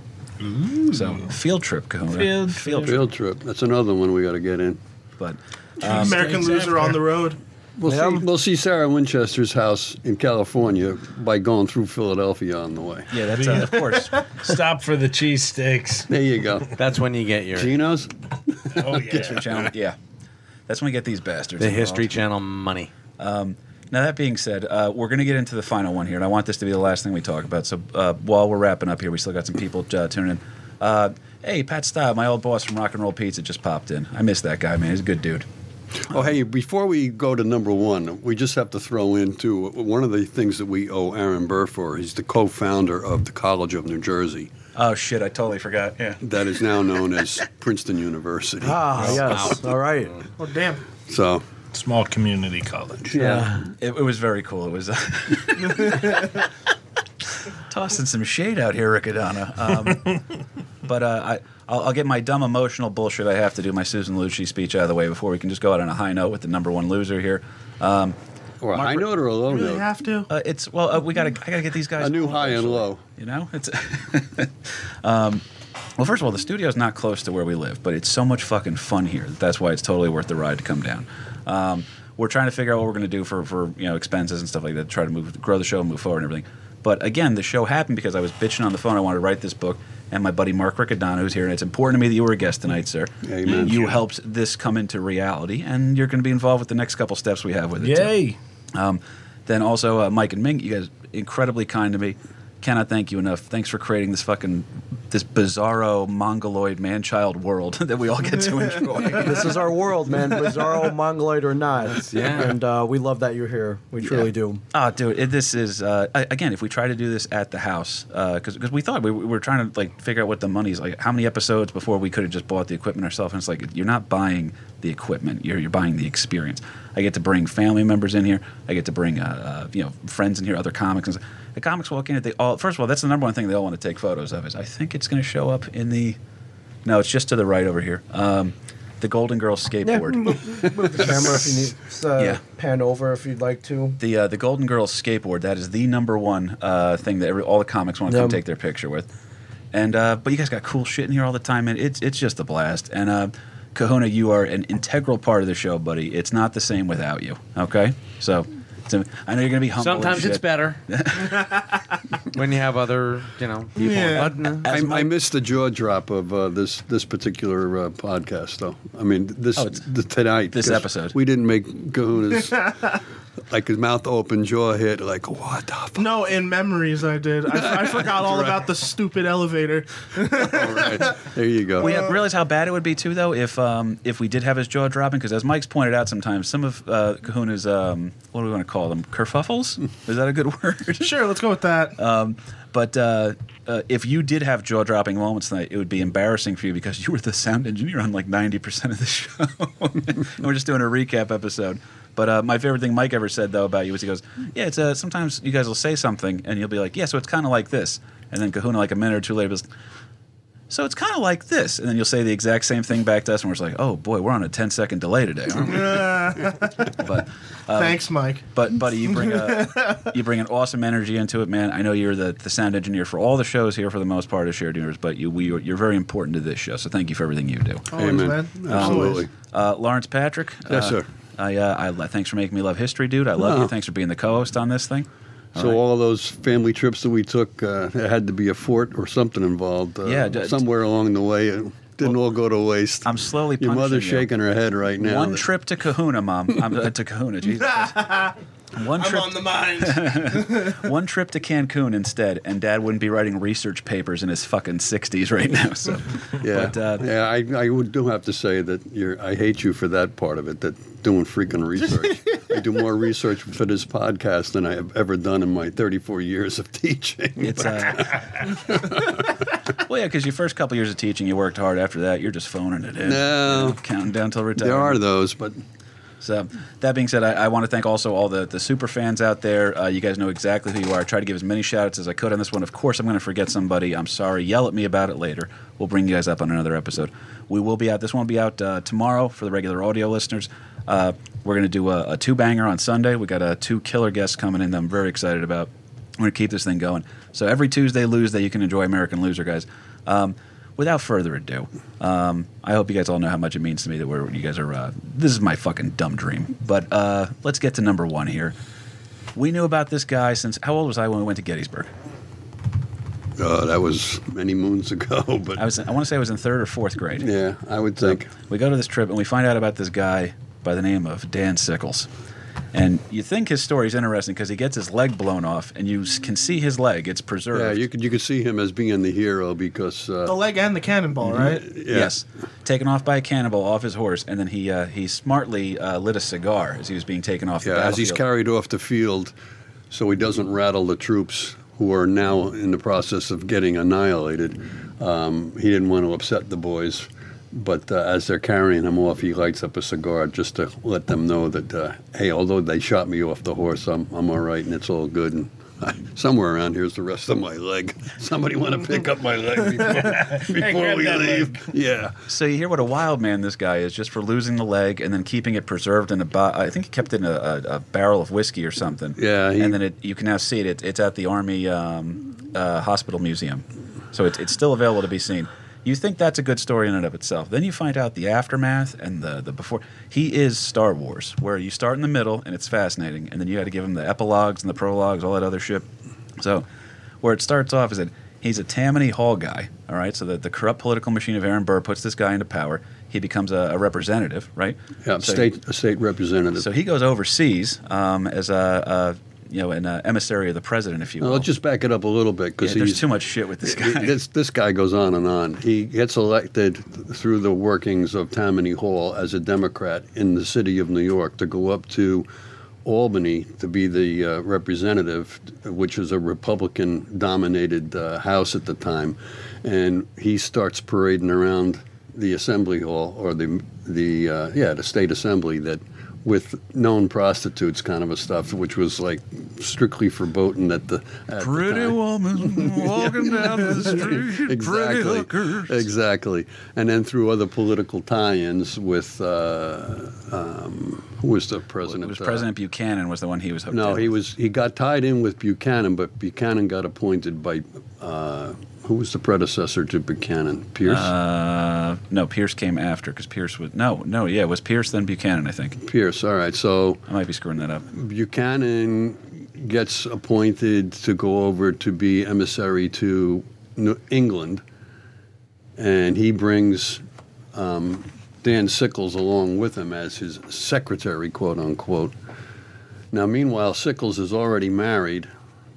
So field trip, Kahuna. Field field trip. Field trip. That's another one we got to get in. But American loser after. on the road. We'll Yeah. see. We'll see Sarah Winchester's house in California by going through Philadelphia on the way. yeah, that's uh, of course. Stop for the cheesesteaks. There you go. That's when you get your Geno's. Oh yeah. get your channel. Yeah, that's when we get these bastards. the involved. History Channel money. Now that being said, uh, we're going to get into the final one here, and I want this to be the last thing we talk about. So uh, while we're wrapping up here, we still got some people uh, tuning in. Uh, hey, Pat Style, my old boss from Rock and Roll Pizza, just popped in. I miss that guy, man. He's a good dude. Oh, hey, before we go to number one, we just have to throw in, too, one of the things that we owe Aaron Burr for. He's the co founder of the College of New Jersey, Oh shit, I totally forgot. Yeah. that is now known as Princeton University. Ah, yes. All right. Oh damn. So, Small community college. Yeah. It, it was very cool. It was uh, tossing some shade out here, Riccadonna. Um, but uh, I, I'll, I'll get my dumb emotional bullshit I have to do my Susan Lucci speech out of the way before we can just go out on a high note with the number one loser here. Um, or a Mark- high note or a low Really note? have to. uh, it's well, uh, we gotta I gotta get these guys A new high and low. You know, it's um, well. First of all, the studio's not close to where we live, but it's so much fucking fun here. that That's why it's totally worth the ride to come down. Um, we're trying to figure out what we're going to do for for you know expenses and stuff like that. To try to move, grow the show, move forward, and everything. But again, the show happened because I was bitching on the phone. I wanted to write this book, and my buddy Mark Riccadonna, who's here, and it's important to me that you were a guest tonight, sir. Amen. You helped this come into reality, and you're going to be involved with the next couple steps we have with it. too. Yay. Um, then also uh, Mike and Ming, you guys incredibly kind to me. Cannot thank you enough. Thanks for creating this fucking this bizarro mongoloid man-child world that we all get to enjoy. This is our world, man. Bizarro, mongoloid or not. Yeah. And uh, we love that you're here. We truly do. Oh, dude, it, this is uh, I- again. If we try to do this at the house, because because we thought we, we were trying to like figure out what the money's like, how many episodes before we could have just bought the equipment ourselves. And it's like you're not buying the equipment; you're you're buying the experience. I get to bring family members in here. I get to bring uh, uh, you know friends in here, other comics. And stuff. The comics walk in, they all first of all, that's the number one thing they all want to take photos of. Is I think it's going to show up in the. No, it's just to the right over here. Um, the Golden Girls skateboard. Move the camera if you need. Uh, Yeah. Pan over if you'd like to. The uh, the Golden Girls skateboard that is the number one uh, thing that every, all the comics want to come take their picture with, and uh, but you guys got cool shit in here all the time, and it's it's just a blast. And uh, Kahuna, you are an integral part of the show, buddy. It's not the same without you. Okay, so it's a, I know you're gonna be humble. Sometimes it's better when you have other, you know, people. Yeah. But, uh, As I, my- I missed the jaw drop of uh, this this particular uh, podcast, though. I mean, this Oh, the, tonight. this 'cause episode. we didn't make Kahuna's like his mouth open, jaw hit, like what the fuck? No, in memories I did. I, I forgot all about the stupid elevator. All right, there you go. We have, realize how bad it would be too, though, if um, if we did have his jaw dropping. Because as Mike's pointed out, sometimes some of uh, Kahuna's um, what do we want to call them? Kerfuffles? Is that a good word? Sure, let's go with that. Um, but uh, uh, if you did have jaw dropping moments tonight, it would be embarrassing for you because you were the sound engineer on like 90% of the show. and we're just doing a recap episode. But uh, my favorite thing Mike ever said, though, about you was he goes, Yeah, it's uh, sometimes you guys will say something and you'll be like, Yeah, so it's kind of like this. And then Kahuna, like a minute or two later, goes, so it's kind of like this, and then you'll say the exact same thing back to us, and we're just like, "Oh boy, we're on a 10 second delay today." Aren't we? but Thanks, Mike. but buddy, you bring a you bring an awesome energy into it, man. I know you're the, the sound engineer for all the shows here for the most part as shared universe, but you we you're very important to this show. So thank you for everything you do. Always, Amen. man. Absolutely. Uh, Lawrence Patrick, Yes, uh, sir. I, uh, I thanks for making me love history, dude. I love Oh. you. Thanks for being the co-host on this thing. So all those family trips that we took, uh, there had to be a fort or something involved. Uh, Yeah, d- somewhere along the way. uh, didn't all go to waste. I'm slowly Your punishing mother's you. shaking her head right now. One trip to Kahuna, mom. I'm uh, to Kahuna. Jesus. Christ. One I'm trip. on the mind. one trip to Cancun instead, and Dad wouldn't be writing research papers in his fucking 60s right now. So, Yeah, but, uh, yeah. I, I would do have to say that you're. I hate you for that part of it. That doing freaking research. I do more research for this podcast than I have ever done in my 34 years of teaching. It's uh, well, yeah, because your first couple years of teaching, you worked hard. After that, you're just phoning it in, No. you know, counting down till retirement. there are those, but So that being said, I, I want to thank also all the, the super fans out there. Uh, you guys know exactly who you are. I tried to give as many shout outs as I could on this one. Of course, I'm going to forget somebody. I'm sorry. Yell at me about it later. We'll bring you guys up on another episode. We will be out. This one will be out uh, tomorrow for the regular audio listeners. Uh, we're going to do a, a two banger on Sunday. We got uh, two killer guests coming in that I'm very excited about. We're going to keep this thing going. So every Tuesday, Tuesday, you can enjoy American Loser, guys. Um, without further ado, um, I hope you guys all know how much it means to me that we're, you guys are. Uh, this is my fucking dumb dream. But uh, let's get to number one here. We knew about this guy since how old was I when we went to Gettysburg? uh, that was many moons ago. But I was. I want to say I was in third or fourth grade. yeah, I would think. We go to this trip and we find out about this guy by the name of Dan Sickles. And you think his story is interesting because he gets his leg blown off, and you can see his leg. It's preserved. Yeah, you can you could see him as being the hero because uh, the leg and the cannonball, right? yeah. Yes, taken off by a cannibal off his horse, and then he uh, he smartly uh, lit a cigar as he was being taken off the Yeah, as he's carried off the field, so he doesn't rattle the troops who are now in the process of getting annihilated. Um, he didn't want to upset the boys, but uh, as they're carrying him off, he lights up a cigar just to let them know that, uh, hey, although they shot me off the horse, I'm, I'm all right and it's all good. And somewhere around here's the rest of my leg. Somebody want to pick up my leg before, before grab we leave? leg. Yeah. So you hear what a wild man this guy is, just for losing the leg and then keeping it preserved in a. Bo- I think he kept it in a, a, a barrel of whiskey or something. Yeah, he- and then it, you can now see it. it it's at the Army um, uh, Hospital Museum, so it's it's still available to be seen. You think that's a good story in and of itself. Then you find out the aftermath and the, the before. He is Star Wars, where you start in the middle and it's fascinating, and then you got to give him the epilogues and the prologues, all that other shit. So, where it starts off is that he's a Tammany Hall guy, all right? So, that the corrupt political machine of Aaron Burr puts this guy into power. He becomes a, a representative, right? Yeah, So- state a state representative. So, he goes overseas um, as a, a, you know, an uh, emissary of the president, if you will. let's just back it up a little bit Yeah, because there's too much shit with this guy. This, this guy goes on and on. He gets elected through the workings of Tammany Hall as a Democrat in the city of New York to go up to Albany to be the uh, representative, which was a Republican dominated uh, House at the time. And he starts parading around the Assembly Hall or the, the uh, yeah, the State Assembly that with known prostitutes kind of a stuff, which was like strictly verboten at the at the Pretty time. woman walking down the street. Pretty exactly, hookers. exactly, and then through other political tie-ins with uh, um, who was the president? It was Uh, President Buchanan was the one he was hooked no, in he was he got tied in with Buchanan, but Buchanan got appointed by uh, who was the predecessor to Buchanan? Pierce. Uh, no, Pierce came after because Pierce was no, no, yeah, it was Pierce then Buchanan, I think. Pierce. All right, so I might be screwing that up. Buchanan gets appointed to go over to be emissary to New England, and he brings um, Dan Sickles along with him as his secretary, quote unquote. Now, meanwhile, Sickles is already married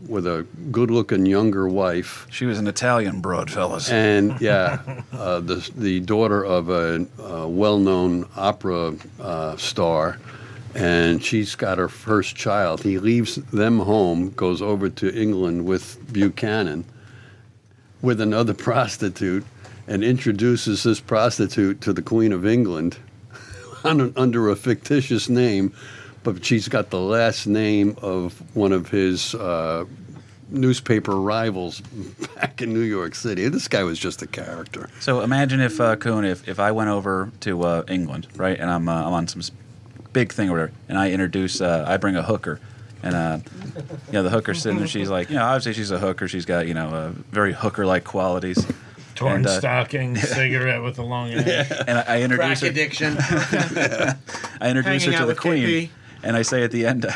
with a good-looking younger wife, She was an Italian broad, fellas. and yeah, uh, the the daughter of a, a well-known opera uh, star, and she's got her first child. He leaves them home, goes over to England with Buchanan, with another prostitute, and introduces this prostitute to the Queen of England under a fictitious name, but she's got the last name of one of his uh, newspaper rivals back in New York City. This guy was just a character. So imagine if uh, Kuhn, if, if I went over to uh, England, right, and I'm uh, I'm on some s- big thing or whatever, and I introduce, uh, I bring a hooker, and uh, you know the hooker's sitting there, she's like, you know, obviously she's a hooker, she's got you know uh, very hooker-like qualities, Torn And, uh, stocking, cigarette with a long edge. and I, I introduce Crack her, addiction. I introduce Hanging her to the queen, KP. And I say at the end,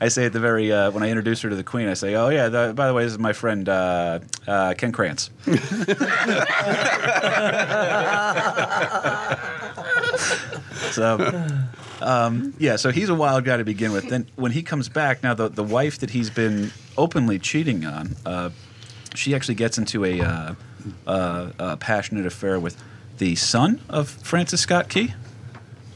I say at the very uh, when I introduce her to the queen, I say, "Oh yeah, the, by the way, this is my friend uh, uh, Ken Krantz." so, um, yeah, so he's a wild guy to begin with. Then when he comes back, now the the wife that he's been openly cheating on, uh, she actually gets into a, uh, uh, a passionate affair with the son of Francis Scott Key.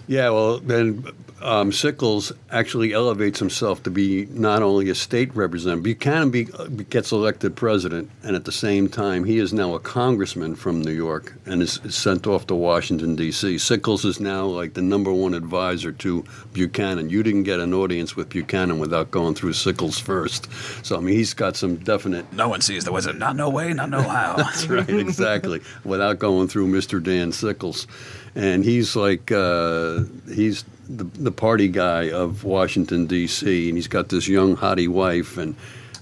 Yeah, well, then um, Sickles actually elevates himself to be not only a state representative, Buchanan be, gets elected president, and at the same time, he is now a congressman from New York and is, is sent off to Washington, D.C. Sickles is now like the number one advisor to Buchanan. You didn't get an audience with Buchanan without going through Sickles first. So, I mean, he's got some definite No one sees the wizard. Not no way, not no how. That's right, exactly. Without going through Mr. Dan Sickles, and he's like uh, he's the, the party guy of Washington D.C. and he's got this young hottie wife, and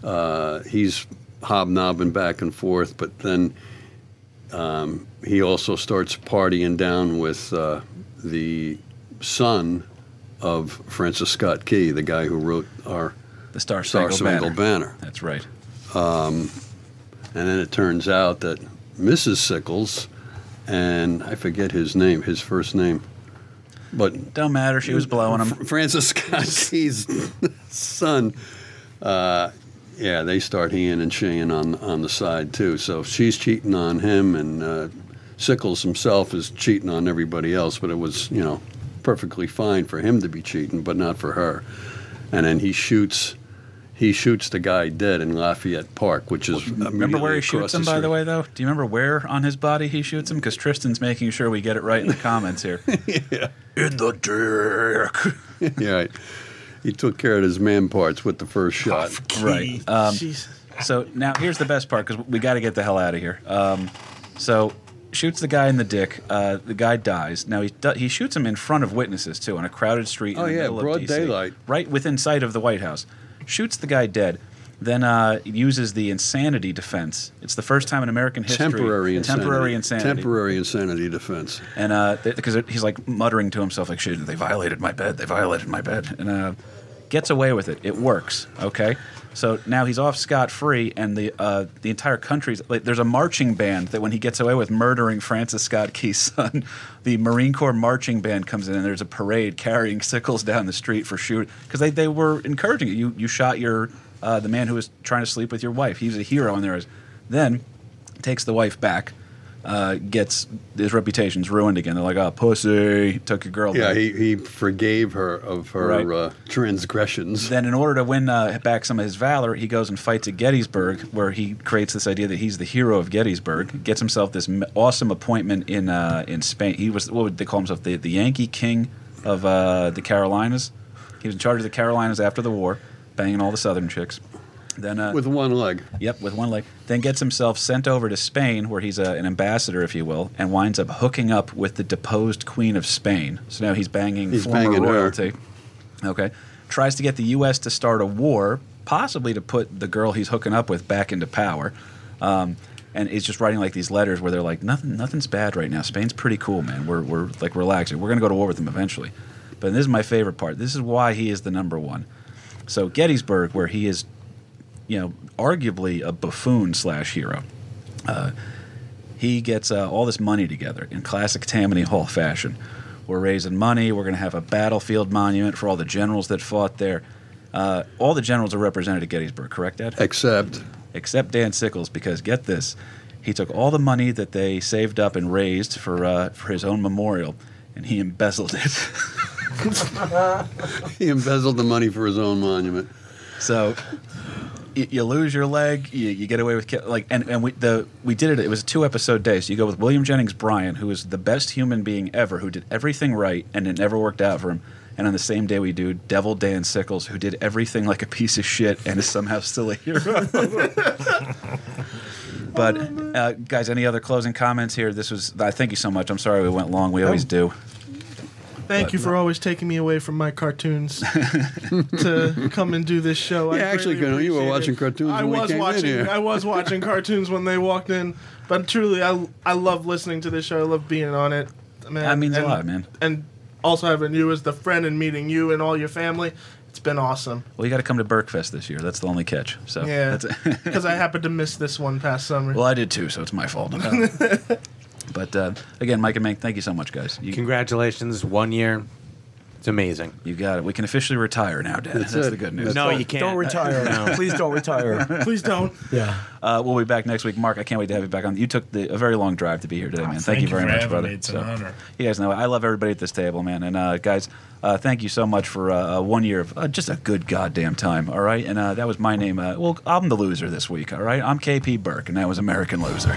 uh, he's hobnobbing back and forth. But then um, he also starts partying down with uh, the son of Francis Scott Key, the guy who wrote our the Star Star Spangled Banner. Banner. That's right. And then it turns out that Mrs. Sickles, and I forget his name, his first name, but Don't matter. She was blowing him. Francis Scott Key's son, uh, yeah, they start heeing and sheeing on on the side too. So she's cheating on him, and uh, Sickles himself is cheating on everybody else. But it was, you know, perfectly fine for him to be cheating, but not for her. And then he shoots. He shoots the guy dead in Lafayette Park, which is Remember where he shoots across him, by the way, though? Do you remember where on his body he shoots him? Because Tristan's making sure we get it right in the comments here. In the dick. yeah, right. he took care of his man parts with the first shot. Right. Um, Jesus. so now here's the best part because we got to get the hell out of here. Um, so shoots the guy in the dick. Uh, the guy dies. Now he do- he shoots him in front of witnesses too on a crowded street. Oh, in the yeah, middle of broad DC, daylight. right within sight of the White House. Shoots the guy dead. Then uh, uses the insanity defense. It's the first time in American history. Temporary insanity. Temporary insanity. Temporary insanity defense. And because he's like muttering to himself, like, "Shit, they violated my bed. They violated my bed," and uh, gets away with it. It works. Okay, so now he's off scot free, and the uh, the entire country's like, there's a marching band that when he gets away with murdering Francis Scott Key's son, the Marine Corps marching band comes in, and there's a parade carrying sickles down the street for shoot because they they were encouraging it. You you shot your uh, the man who was trying to sleep with your wife. He was a hero and there is Then takes the wife back. Uh, gets his reputation's ruined again. They're like, "Oh, pussy, took your girl." Yeah, he, he forgave her of her Right. uh, transgressions. Then, in order to win uh, back some of his valor, he goes and fights at Gettysburg, where he creates this idea that he's the hero of Gettysburg. Gets himself this awesome appointment in uh, in Spain. He was what would they call himself? The the Yankee King of uh, the Carolinas. He was in charge of the Carolinas after the war, banging all the Southern chicks. Then uh, with one leg. Yep, with one leg. Then gets himself sent over to Spain, where he's a, an ambassador, if you will, and winds up hooking up with the deposed Queen of Spain. So now he's banging He's former banging her. royalty. Okay. Tries to get the U.S. to start a war, possibly to put the girl he's hooking up with back into power. Um, and he's just writing like these letters where they're like, nothing, nothing's bad right now. Spain's pretty cool, man. We're, we're like relaxing. We're going to go to war with them eventually. But this is my favorite part. This is why he is the number one. So Gettysburg, where he is you know, arguably a buffoon slash hero. Uh, he gets uh, all this money together in classic Tammany Hall fashion. We're raising money. We're going to have a battlefield monument for all the generals that fought there. Uh, all the generals are represented at Gettysburg, correct, Ed? Except Except Dan Sickles, because get this, he took all the money that they saved up and raised for uh, for his own memorial, and he embezzled it. he embezzled the money for his own monument. So you, you lose your leg, you, you get away with like, and, and we the we did it. It was a two episode day. So you go with William Jennings Bryan, who is the best human being ever, who did everything right, and it never worked out for him. And on the same day, we do Devil Dan Sickles, who did everything like a piece of shit and is somehow still a hero. but uh, guys, any other closing comments here? This was. I thank you so much. I'm sorry we went long. We always do. Thank you for always taking me away from my cartoons to come and do this show. I Yeah, actually, greatly you were watching it. cartoons I was watching. I was watching cartoons when they walked in. But truly, I I love listening to this show. I love being on it. Man, That means a and, lot, man. And also having you as the friend and meeting you and all your family. It's been awesome. Well, you got to come to Berkfest this year. That's the only catch. So Yeah, because I happened to miss this one past summer. well, I did too, so it's my fault. but uh, again, Mike and Mank, thank you so much, guys. You, Congratulations, one year. It's amazing. you got it. We can officially retire now, Dad. That's, That's the good news. That's No, all. you can't. Don't retire. No. Please don't retire. Please don't. Yeah. Uh, we'll be back next week. Mark, I can't wait to have you back on. You took the, a very long drive to be here today, man. thank, thank you you very for much, brother. me. It's an honor. You guys know I love everybody at this table, man. And uh, guys, uh, thank you so much for uh, uh, one year of uh, just a good goddamn time. All right, and uh, that was my name. Uh, well, I'm the loser this week. All right, I'm KP Burke, and that was American Loser.